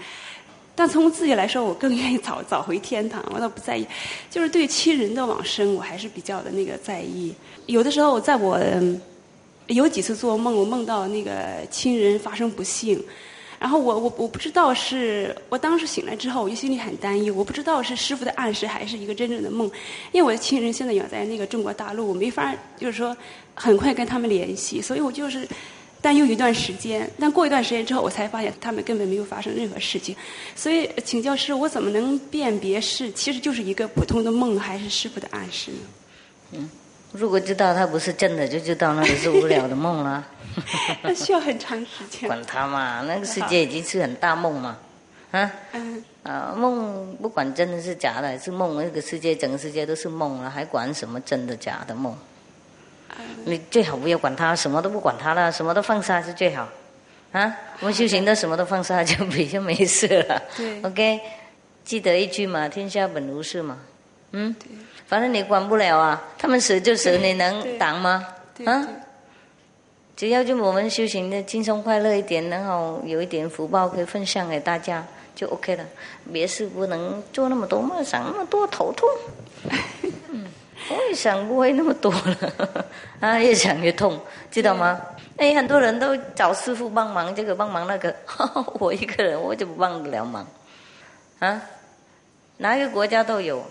但从自己来说，我更愿意早早回天堂，我倒不在意。就是对亲人的往生，我还是比较的那个在意。有的时候，在我有几次做梦，我梦到那个亲人发生不幸，然后我我我不知道是我当时醒来之后，我就心里很担忧，我不知道是师傅的暗示还是一个真正的梦，因为我的亲人现在远在那个中国大陆，我没法就是说很快跟他们联系，所以我就是担忧一段时间。但过一段时间之后，我才发现他们根本没有发生任何事情，所以请教师，我怎么能辨别是其实就是一个普通的梦，还是师傅的暗示呢？嗯，如果知道它不是真的，就知道那个是无聊的梦了。那需要很长时间。管他嘛，那个世界已经是很大梦嘛，啊，嗯啊，梦不管真的是假的还是梦，那个世界整个世界都是梦了，还管什么真的假的梦？你最好不要管他，什么都不管他了，什么都放下是最好。啊，我们修行的什么都放下，就比较没事了。对，OK，记得一句嘛，天下本无事嘛。嗯，反正你管不了啊，他们死就死，你能挡吗？啊？只要就我们修行的轻松快乐一点，然后有一点福报可以分享给大家，就 OK 了。别事不能做那么多梦想，那么多头痛。嗯，我也想不会那么多了，啊，越想越痛，知道吗？哎，很多人都找师傅帮忙，这个帮忙那个，我一个人我就不帮得了忙，啊，哪一个国家都有，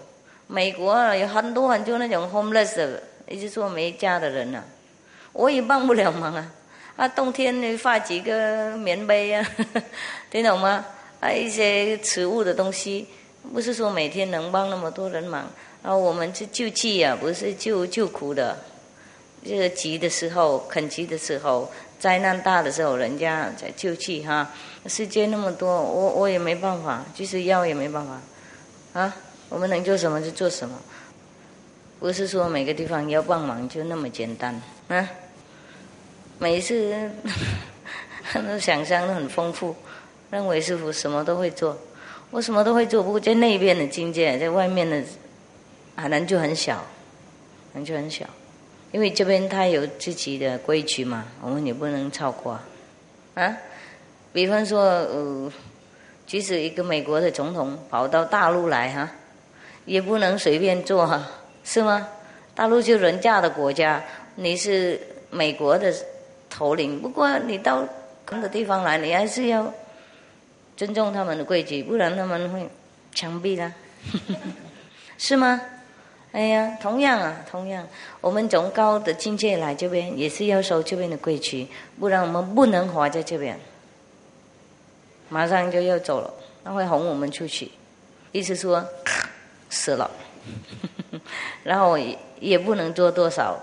美国啊有很多很多那种 homeless 的，也就是说没家的人啊。我也帮不了忙啊！啊，冬天你发几个棉被啊，听懂吗？啊，一些食物的东西，不是说每天能帮那么多人忙。然后我们是救济啊，不是救救苦的。这个急的时候，肯急的时候，灾难大的时候，人家在救济哈。世界那么多，我我也没办法，就是要也没办法，啊，我们能做什么就做什么，不是说每个地方要帮忙就那么简单啊。每一次 都想象都很丰富，认为师傅什么都会做，我什么都会做，不过在那边的境界，在外面的可能就很小，能就很小，因为这边他有自己的规矩嘛，我们也不能超过啊。比方说，呃，即使一个美国的总统跑到大陆来哈，也不能随便做哈，是吗？大陆就人家的国家，你是美国的头领，不过你到那个地方来，你还是要尊重他们的规矩，不然他们会枪毙的，是吗？哎呀，同样啊，同样，我们从高的境界来这边，也是要守这边的规矩，不然我们不能活在这边。马上就要走了，他会哄我们出去，意思说 死了，然后也也不能做多少，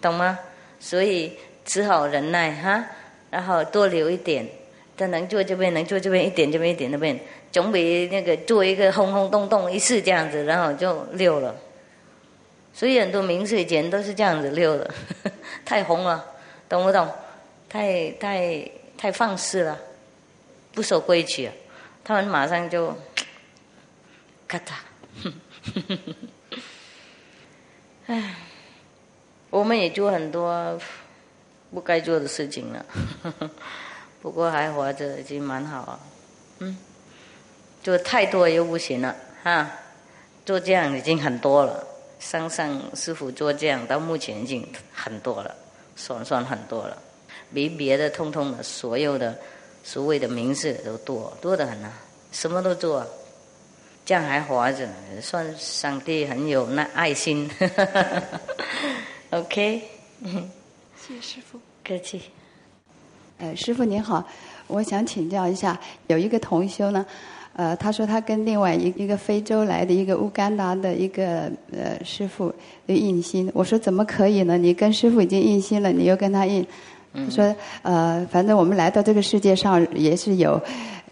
懂吗？所以只好忍耐哈，然后多留一点，他能做这边能做这边一点这边一点那边，总比那个做一个轰轰动动一次这样子，然后就溜了。所以很多名水钱都是这样子溜的，太红了，懂不懂？太太太放肆了。不守规矩，他们马上就咔嚓，唉，我们也做很多不该做的事情了，不过还活着已经蛮好了。嗯，做太多又不行了哈，做这样已经很多了。上上师傅做这样到目前已经很多了，算算很多了，比别的通通的所有的。所谓的名字都多多的很啊，什么都做，这样还活着，算上帝很有那爱心。OK，谢谢师傅，客气。呃，师傅您好，我想请教一下，有一个同修呢，呃，他说他跟另外一一个非洲来的一个乌干达的一个呃师傅印心，我说怎么可以呢？你跟师傅已经印心了，你又跟他印。他说：“呃，反正我们来到这个世界上也是有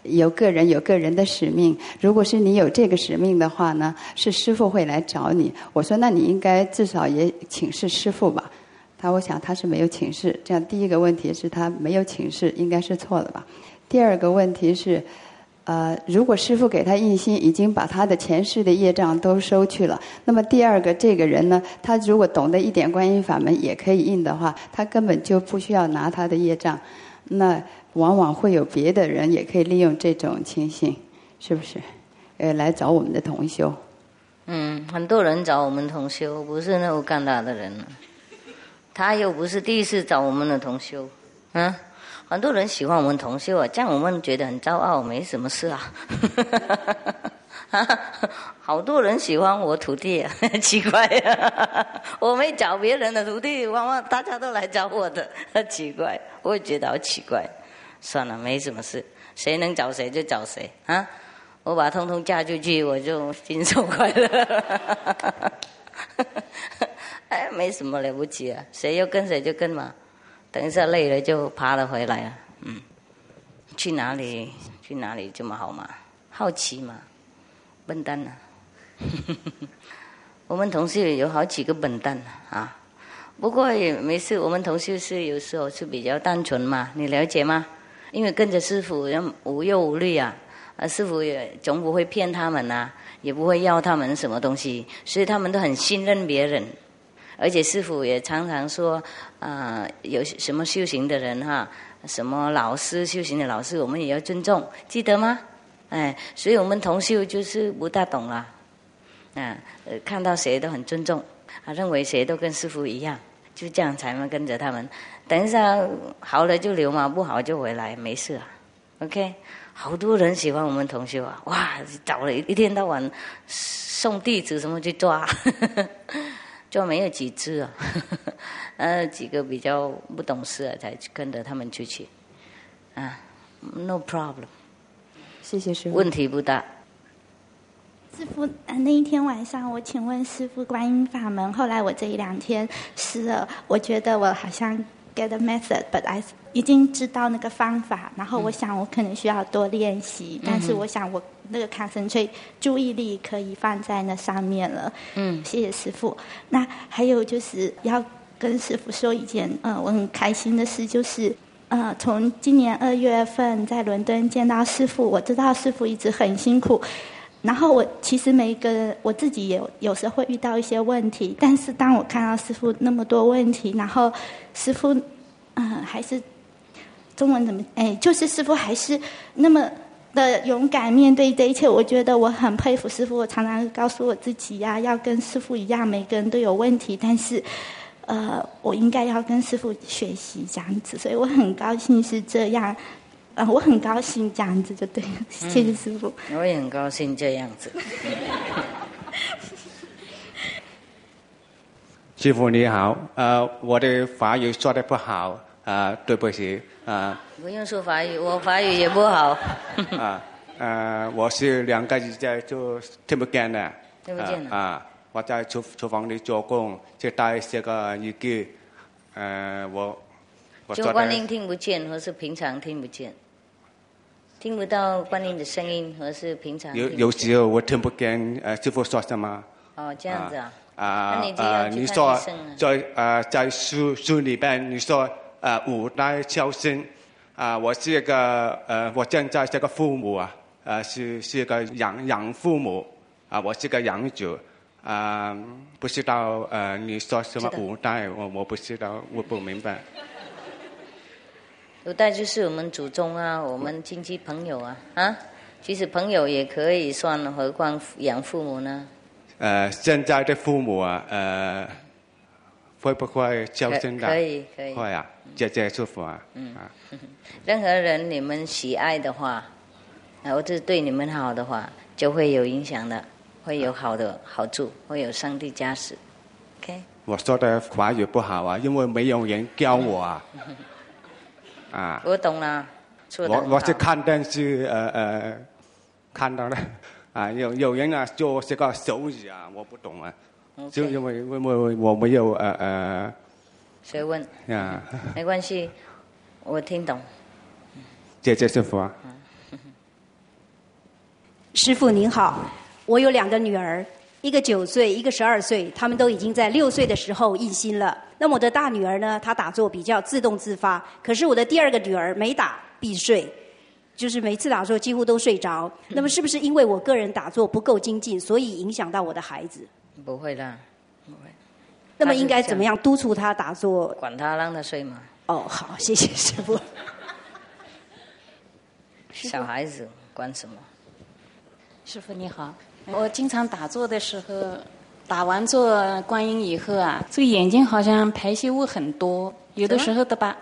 有个人有个人的使命。如果是你有这个使命的话呢，是师傅会来找你。我说，那你应该至少也请示师傅吧。他我想他是没有请示。这样第一个问题是他没有请示，应该是错的吧？第二个问题是。”呃，如果师傅给他印心，已经把他的前世的业障都收去了，那么第二个这个人呢，他如果懂得一点观音法门，也可以印的话，他根本就不需要拿他的业障。那往往会有别的人也可以利用这种情形，是不是？呃，来找我们的同修。嗯，很多人找我们同修，不是那乌干达的人，他又不是第一次找我们的同修，嗯。很多人喜欢我们同修啊，这样我们觉得很骄傲，没什么事啊。好多人喜欢我徒弟，啊 奇怪啊！我没找别人的徒弟，往往大家都来找我的，奇怪，我也觉得好奇怪。算了，没什么事，谁能找谁就找谁啊！我把通通嫁出去，我就心手快乐。哎，没什么了不起啊，谁要跟谁就跟嘛。等一下累了就爬了回来啊，嗯，去哪里去哪里这么好嘛？好奇嘛，笨蛋呐！我们同事有好几个笨蛋啊，不过也没事。我们同事是有时候是比较单纯嘛，你了解吗？因为跟着师傅，无忧无虑啊，啊，师傅也总不会骗他们呐，也不会要他们什么东西，所以他们都很信任别人。而且师傅也常常说，啊，有什么修行的人哈，什么老师修行的老师，我们也要尊重，记得吗？哎，所以我们同修就是不大懂了，啊，看到谁都很尊重，啊，认为谁都跟师傅一样，就这样才能跟着他们。等一下好了就留嘛，不好就回来，没事啊。OK，好多人喜欢我们同修啊，哇，找了一天到晚送弟子什么去抓。就没有几只啊，呃，几个比较不懂事啊，才跟着他们出去，啊，no problem，谢谢师傅，问题不大。师傅，呃，那一天晚上，我请问师傅观音法门。后来我这一两天试了，我觉得我好像 get a method，but I 已经知道那个方法。然后我想我可能需要多练习，嗯但是我想我那个 concentrate 注意力可以放在那上面了。嗯，谢谢师傅。那还有就是要跟师傅说一件，呃，我很开心的事，就是呃，从今年二月份在伦敦见到师傅，我知道师傅一直很辛苦。然后我其实每一个我自己也有有时候会遇到一些问题，但是当我看到师傅那么多问题，然后师傅，嗯、还是中文怎么哎，就是师傅还是那么的勇敢面对这一切，我觉得我很佩服师傅。我常常告诉我自己呀、要跟师傅一样，每个人都有问题，但是。呃，我应该要跟师傅学习这样子，所以我很高兴是这样，呃，我很高兴这样子就对了，谢谢师傅。我也很高兴这样子。师傅你好，呃，我的法语说的不好，啊、对不起，啊、不用说法语，我法语也不好。啊，呃，我是两个月在就听不见的，听不见的。啊、啊我在厨厨房里做工，就带这个耳机，呃，我我就观音听不见，或是平常听不见，听不到观音的声音，或是平常有有时候我听不见，呃，师傅说什么？哦，这样子啊。啊那你说在呃在书书里边，你说呃五代孝心啊，我是一个呃，我现在这个父母啊，呃是是一个养养父母啊，我是个养主啊，不知道呃你说什么五代，我我不知道，我不明白。五代就是我们祖宗啊，我们亲戚朋友啊，啊，其实朋友也可以算，何况养父母呢？呃，现在的父母啊，呃，会不会孝顺的？可可以可以会啊，姐姐祝福啊。嗯啊，任何人你们喜爱的话，然后是对你们好的话，就会有影响的，会有好的好处，会有上帝加持。OK，我说的法语不好啊，因为没有人教我啊。啊，我懂了，我我是看电视呃呃看到了 啊，有有人啊做这个手语啊，我不懂啊，就因为因为我没有呃呃学问呀，没关系，我听懂。谢谢师傅啊。师傅您好，我有两个女儿，一个九岁，一个十二岁，她们都已经在六岁的时候一心了。那么我的大女儿呢，她打坐比较自动自发，可是我的第二个女儿每打必睡，就是每次打坐几乎都睡着。那么是不是因为我个人打坐不够精进，所以影响到我的孩子？不会的，不会。那么应该怎么样督促他打坐？管他，让他睡嘛。哦，好，谢谢师傅。小孩子管什么？师傅你好，我经常打坐的时候，打完坐观音以后啊，这个眼睛好像排泄物很多，有的时候都把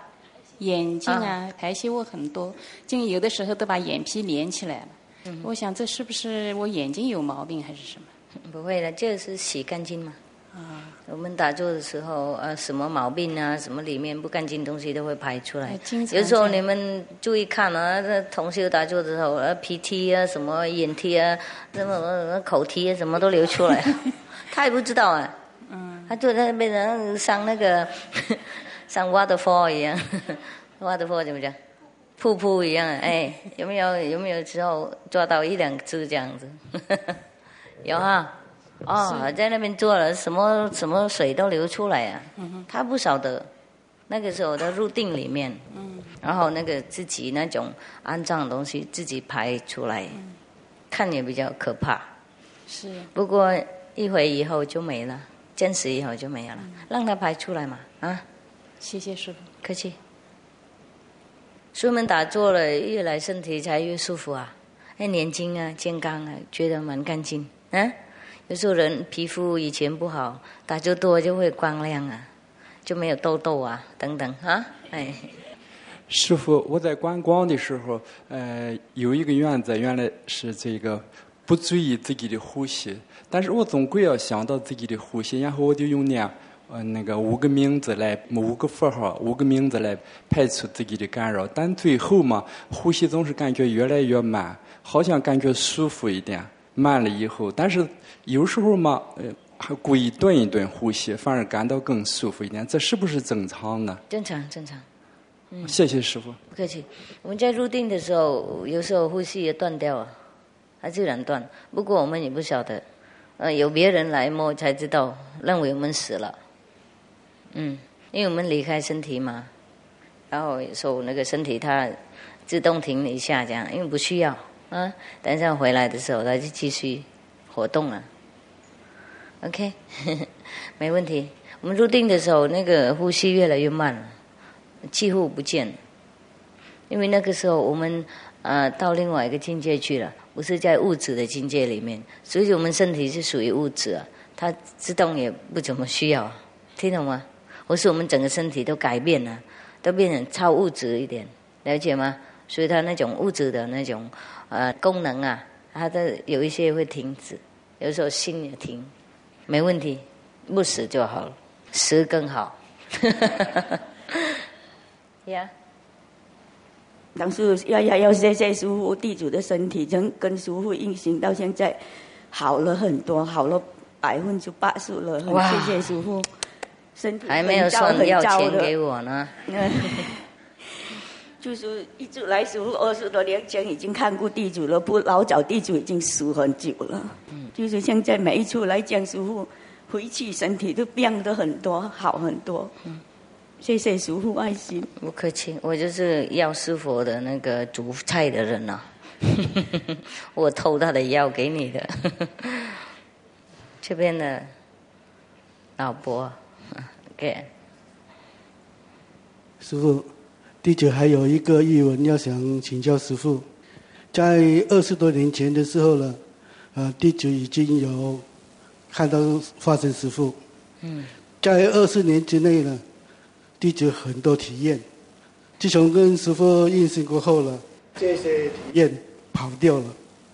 眼睛啊排泄物很多，就有的时候都把眼皮连起来了。嗯我想这是不是我眼睛有毛病还是什么？不会的，就是洗干净嘛。啊，我们打坐的时候，呃，什么毛病啊，什么里面不干净的东西都会排出来有时候你们注意看啊，那同修打坐的时候，呃，鼻涕啊，什么眼涕啊，什么口涕啊，什么都流出来，他也不知道啊。嗯，他坐在那边人像那个 像 waterfall 一样，waterfall 怎么讲？瀑布一样，哎，有没有有没有时候抓到一两只这样子？有啊，哦，在那边做了什么什么水都流出来啊，他不晓得，那个时候的入定里面，嗯。然后那个自己那种肮脏的东西自己排出来，看也比较可怕。是。不过一会以后就没了，坚持以后就没有了，让他排出来嘛，啊，谢谢师傅。客气。出门打坐了，越来身体才越舒服啊，哎，年轻啊，健康啊，觉得蛮干净啊。有时候人皮肤以前不好，打坐多就会光亮啊，就没有痘痘啊，等等啊，哎，师傅，我在观光的时候，呃，有一个原则，原来是这个不注意自己的呼吸，但是我总归要想到自己的呼吸，然后我就用念呃那个五个名字来，五个符号，五个名字来排除自己的干扰，但最后嘛，呼吸总是感觉越来越慢，好像感觉舒服一点，慢了以后，但是有时候嘛，呃，还故意顿一顿呼吸，反而感到更舒服一点。这是不是正常呢？正常，正常。嗯，谢谢师傅。不客气。我们在入定的时候，有时候呼吸也断掉了，它自然断。不过我们也不晓得，呃，有别人来摸才知道，认为我们死了。嗯，因为我们离开身体嘛，然后有时候那个身体它自动停了一下，这样，因为不需要啊。等一下回来的时候，它就继续活动了。OK，没问题。我们入定的时候，那个呼吸越来越慢了。几乎不见，因为那个时候我们呃到另外一个境界去了，不是在物质的境界里面，所以我们身体是属于物质啊，它自动也不怎么需要，听懂吗？或是我们整个身体都改变了，都变成超物质一点，了解吗？所以它那种物质的那种呃功能啊，它的有一些会停止，有时候心也停，没问题，不死就好了，死更好。呀，当时要要要谢谢师傅地主的身体，跟跟师傅运行到现在好了很多，好了百分之八十了，很谢谢师傅。身体还没有说要钱给我呢。就是一直来师傅二十多年前已经看过地主了，不老早地主已经死很久了。嗯，就是现在每一次来见师傅，回去身体都变得很多，好很多。嗯。谢谢师傅爱心。不客气，我就是药师佛的那个煮菜的人呐。我偷他的药给你的。这边的老伯，给师傅，第九还有一个译文要想请教师傅，在二十多年前的时候呢，呃，第九已经有看到发生师傅。嗯。在二十年之内呢。弟子很多体验，自从跟师傅认识过后了，这些体验跑掉了，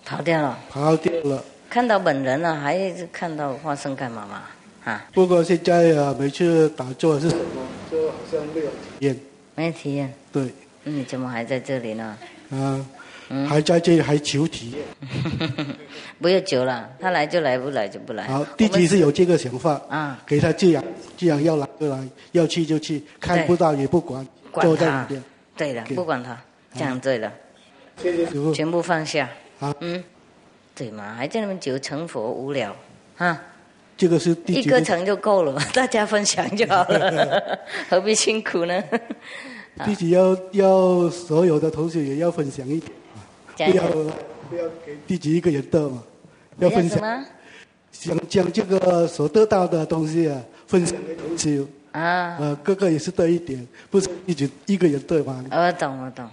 跑掉了，跑掉了。看到本人了，还是看到发生干嘛嘛？啊？不过现在啊，没去打坐是什么，就好像没有体验，没体验。对。你怎么还在这里呢？啊。还在这里还求体验，不要求了，他来就来，不来就不来。好，弟子是有这个想法啊，给他这样，这样要来就来，要去就去，看不到也不管，坐在那边。对的，不管他，这样对了。谢谢师傅。全部放下。啊。嗯，对嘛，还在那么久成佛无聊，啊。这个是第一个层就够了，大家分享就好了，何必辛苦呢？弟子要要所有的同学也要分享一点。不要不要给弟子一个人得嘛，要分享。想将这个所得到的东西啊，分享给同学。啊。呃，哥哥也是得一点，不是一直一个人得嘛。我懂，我懂，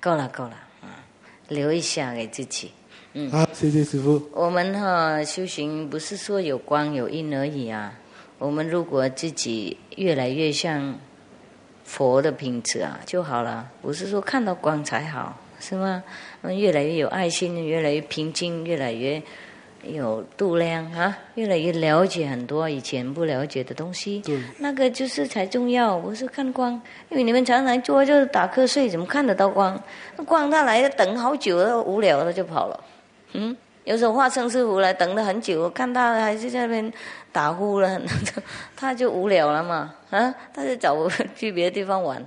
够了，够了，啊，留一下给自己。嗯。好，谢谢师傅。我们哈修行不是说有光有阴而已啊，我们如果自己越来越像佛的品质啊就好了，不是说看到光才好。是吗？嗯，越来越有爱心，越来越平静，越来越有度量啊，越来越了解很多以前不了解的东西。对，那个就是才重要。不是看光，因为你们常常做就是打瞌睡，怎么看得到光？那光它来了等好久了，无聊了就跑了。嗯，有时候化生师傅来等了很久，我看他还是在那边打呼了，他就无聊了嘛。啊，他就找我去别的地方玩，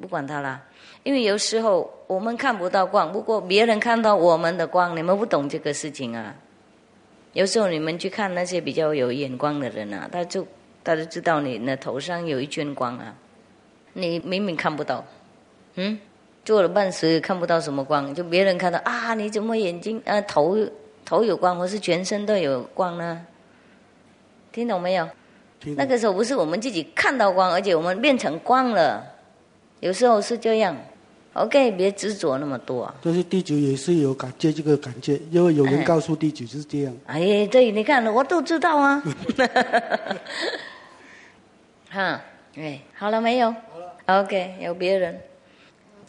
不管他了。因为有时候我们看不到光，不过别人看到我们的光，你们不懂这个事情啊。有时候你们去看那些比较有眼光的人啊，他就他就知道你那头上有一圈光啊，你明明看不到，嗯，做了半时看不到什么光，就别人看到啊，你怎么眼睛啊头头有光，或是全身都有光呢？听懂没有？那个时候不是我们自己看到光，而且我们变成光了，有时候是这样。OK，别执着那么多。就是第九也是有感觉这个感觉，因为有人告诉第九是这样。哎，对，你看，我都知道啊。哈，哎，好了没有？好了。OK，有别人。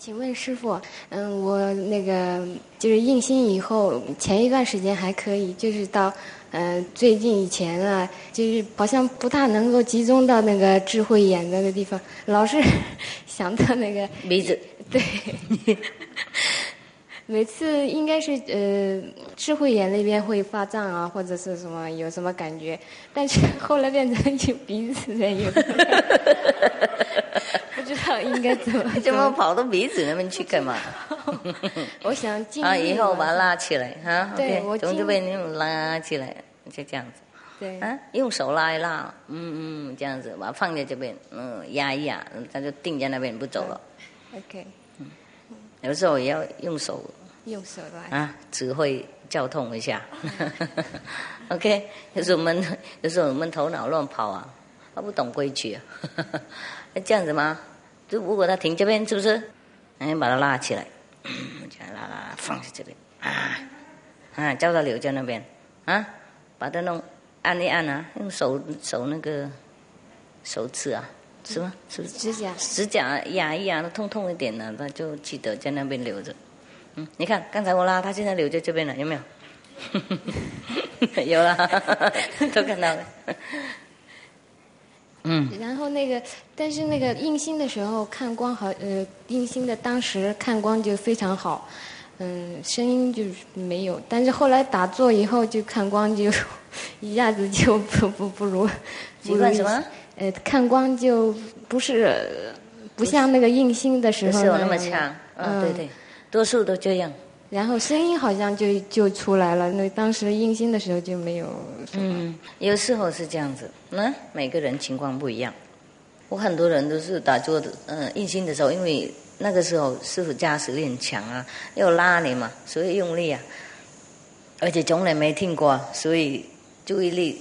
请问师傅，嗯，我那个就是印心以后，前一段时间还可以，就是到嗯最近以前啊，就是好像不大能够集中到那个智慧眼那个地方，老是 想到那个鼻子。对，每次应该是呃智慧眼那边会发胀啊，或者是什么有什么感觉，但是后来变成有鼻子的有，道应该怎么怎么跑到鼻子那边去干嘛？我想尽力啊，以后把它拉起来哈。对我这边用拉起来，就这样子。对啊，用手拉一拉，嗯嗯，这样子把它放在这边，嗯，压一压，它就定在那边不走了。OK 嗯有时候也要用手用手来。啊指挥交通一下。OK，有时候我们有时候我们头脑乱跑啊，他不懂规矩啊，这样子吗？就如果他停这边，是不是？哎，把它拉起来，这样拉拉拉放在这边啊啊，叫他留在那边啊，把它弄按一按啊，用手手那个手指啊，是吗？是不是？指甲指甲压一压，痛痛一点呢，他就记得在那边留着。嗯，你看刚才我拉，他现在留在这边了，有没有？有了，都看到了。嗯，然后那个，但是那个印星的时候看光好，呃，印星的当时看光就非常好，嗯，声音就是没有，但是后来打坐以后就看光就 一下子就不 不不如，习惯什么？呃，看光就不是呃不像那个印星的时候不是有那么强。嗯，对对，多数都这样。然后声音好像就就出来了，那当时印心的时候就没有。嗯，有时候是这样子，那、每个人情况不一样。我很多人都是打坐的，嗯，印心的时候，因为那个时候师傅加持力很强啊，要拉你嘛，所以用力啊，而且从来没听过，所以注意力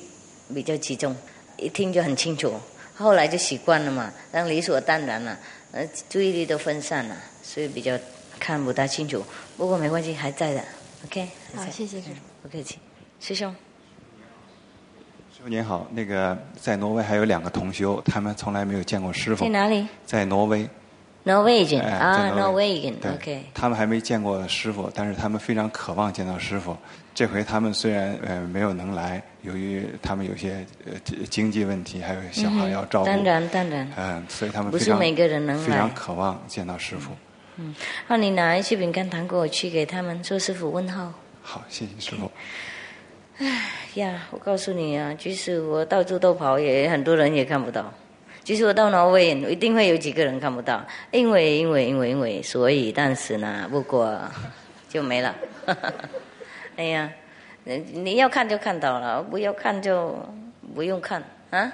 比较集中，一听就很清楚。后来就习惯了嘛，让理所当然了，呃，注意力都分散了，所以比较看不大清楚。不过没关系，还在的，OK。好，谢谢师傅。不客气，师兄。师傅您好，那个在挪威还有两个同修，他们从来没有见过师傅。在哪里？在挪威。Norwegian 哎啊在挪威，Norwegian 对 OK。他们还没见过师傅，但是他们非常渴望见到师傅。这回他们虽然呃没有能来，由于他们有些呃经济问题，还有小孩要照顾，嗯当然当然嗯，所以他们非常不是每个人能来非常渴望见到师傅。嗯，那你拿一些饼干糖果去给他们，做师傅问候。好，谢谢师傅。哎呀，我告诉你啊，即使我到处都跑，也很多人也看不到。即使我到挪威，一定会有几个人看不到，因为因为因为因为，所以但是呢，不过就没了。哎呀，你你要看就看到了，不要看就不用看啊。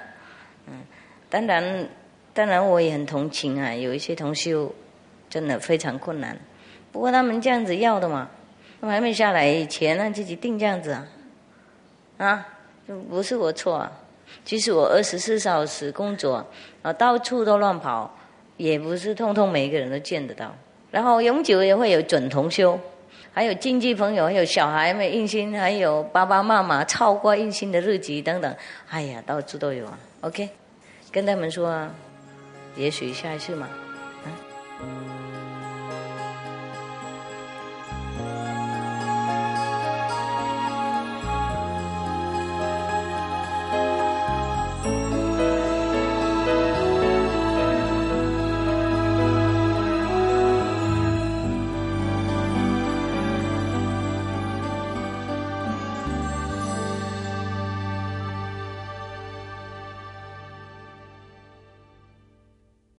嗯，当然当然我也很同情啊，有一些同修真的非常困难，不过他们这样子要的嘛，他们还没下来以前呢，自己定这样子啊。啊，就不是我错啊。其实我二十四小时工作，啊，到处都乱跑，也不是通通每一个人都见得到。然后永久也会有准同修，还有亲戚朋友，还有小孩们印心，还有爸爸妈妈超过印心的日子等等，哎呀，到处都有啊。OK，跟他们说啊，也许下一次嘛，啊。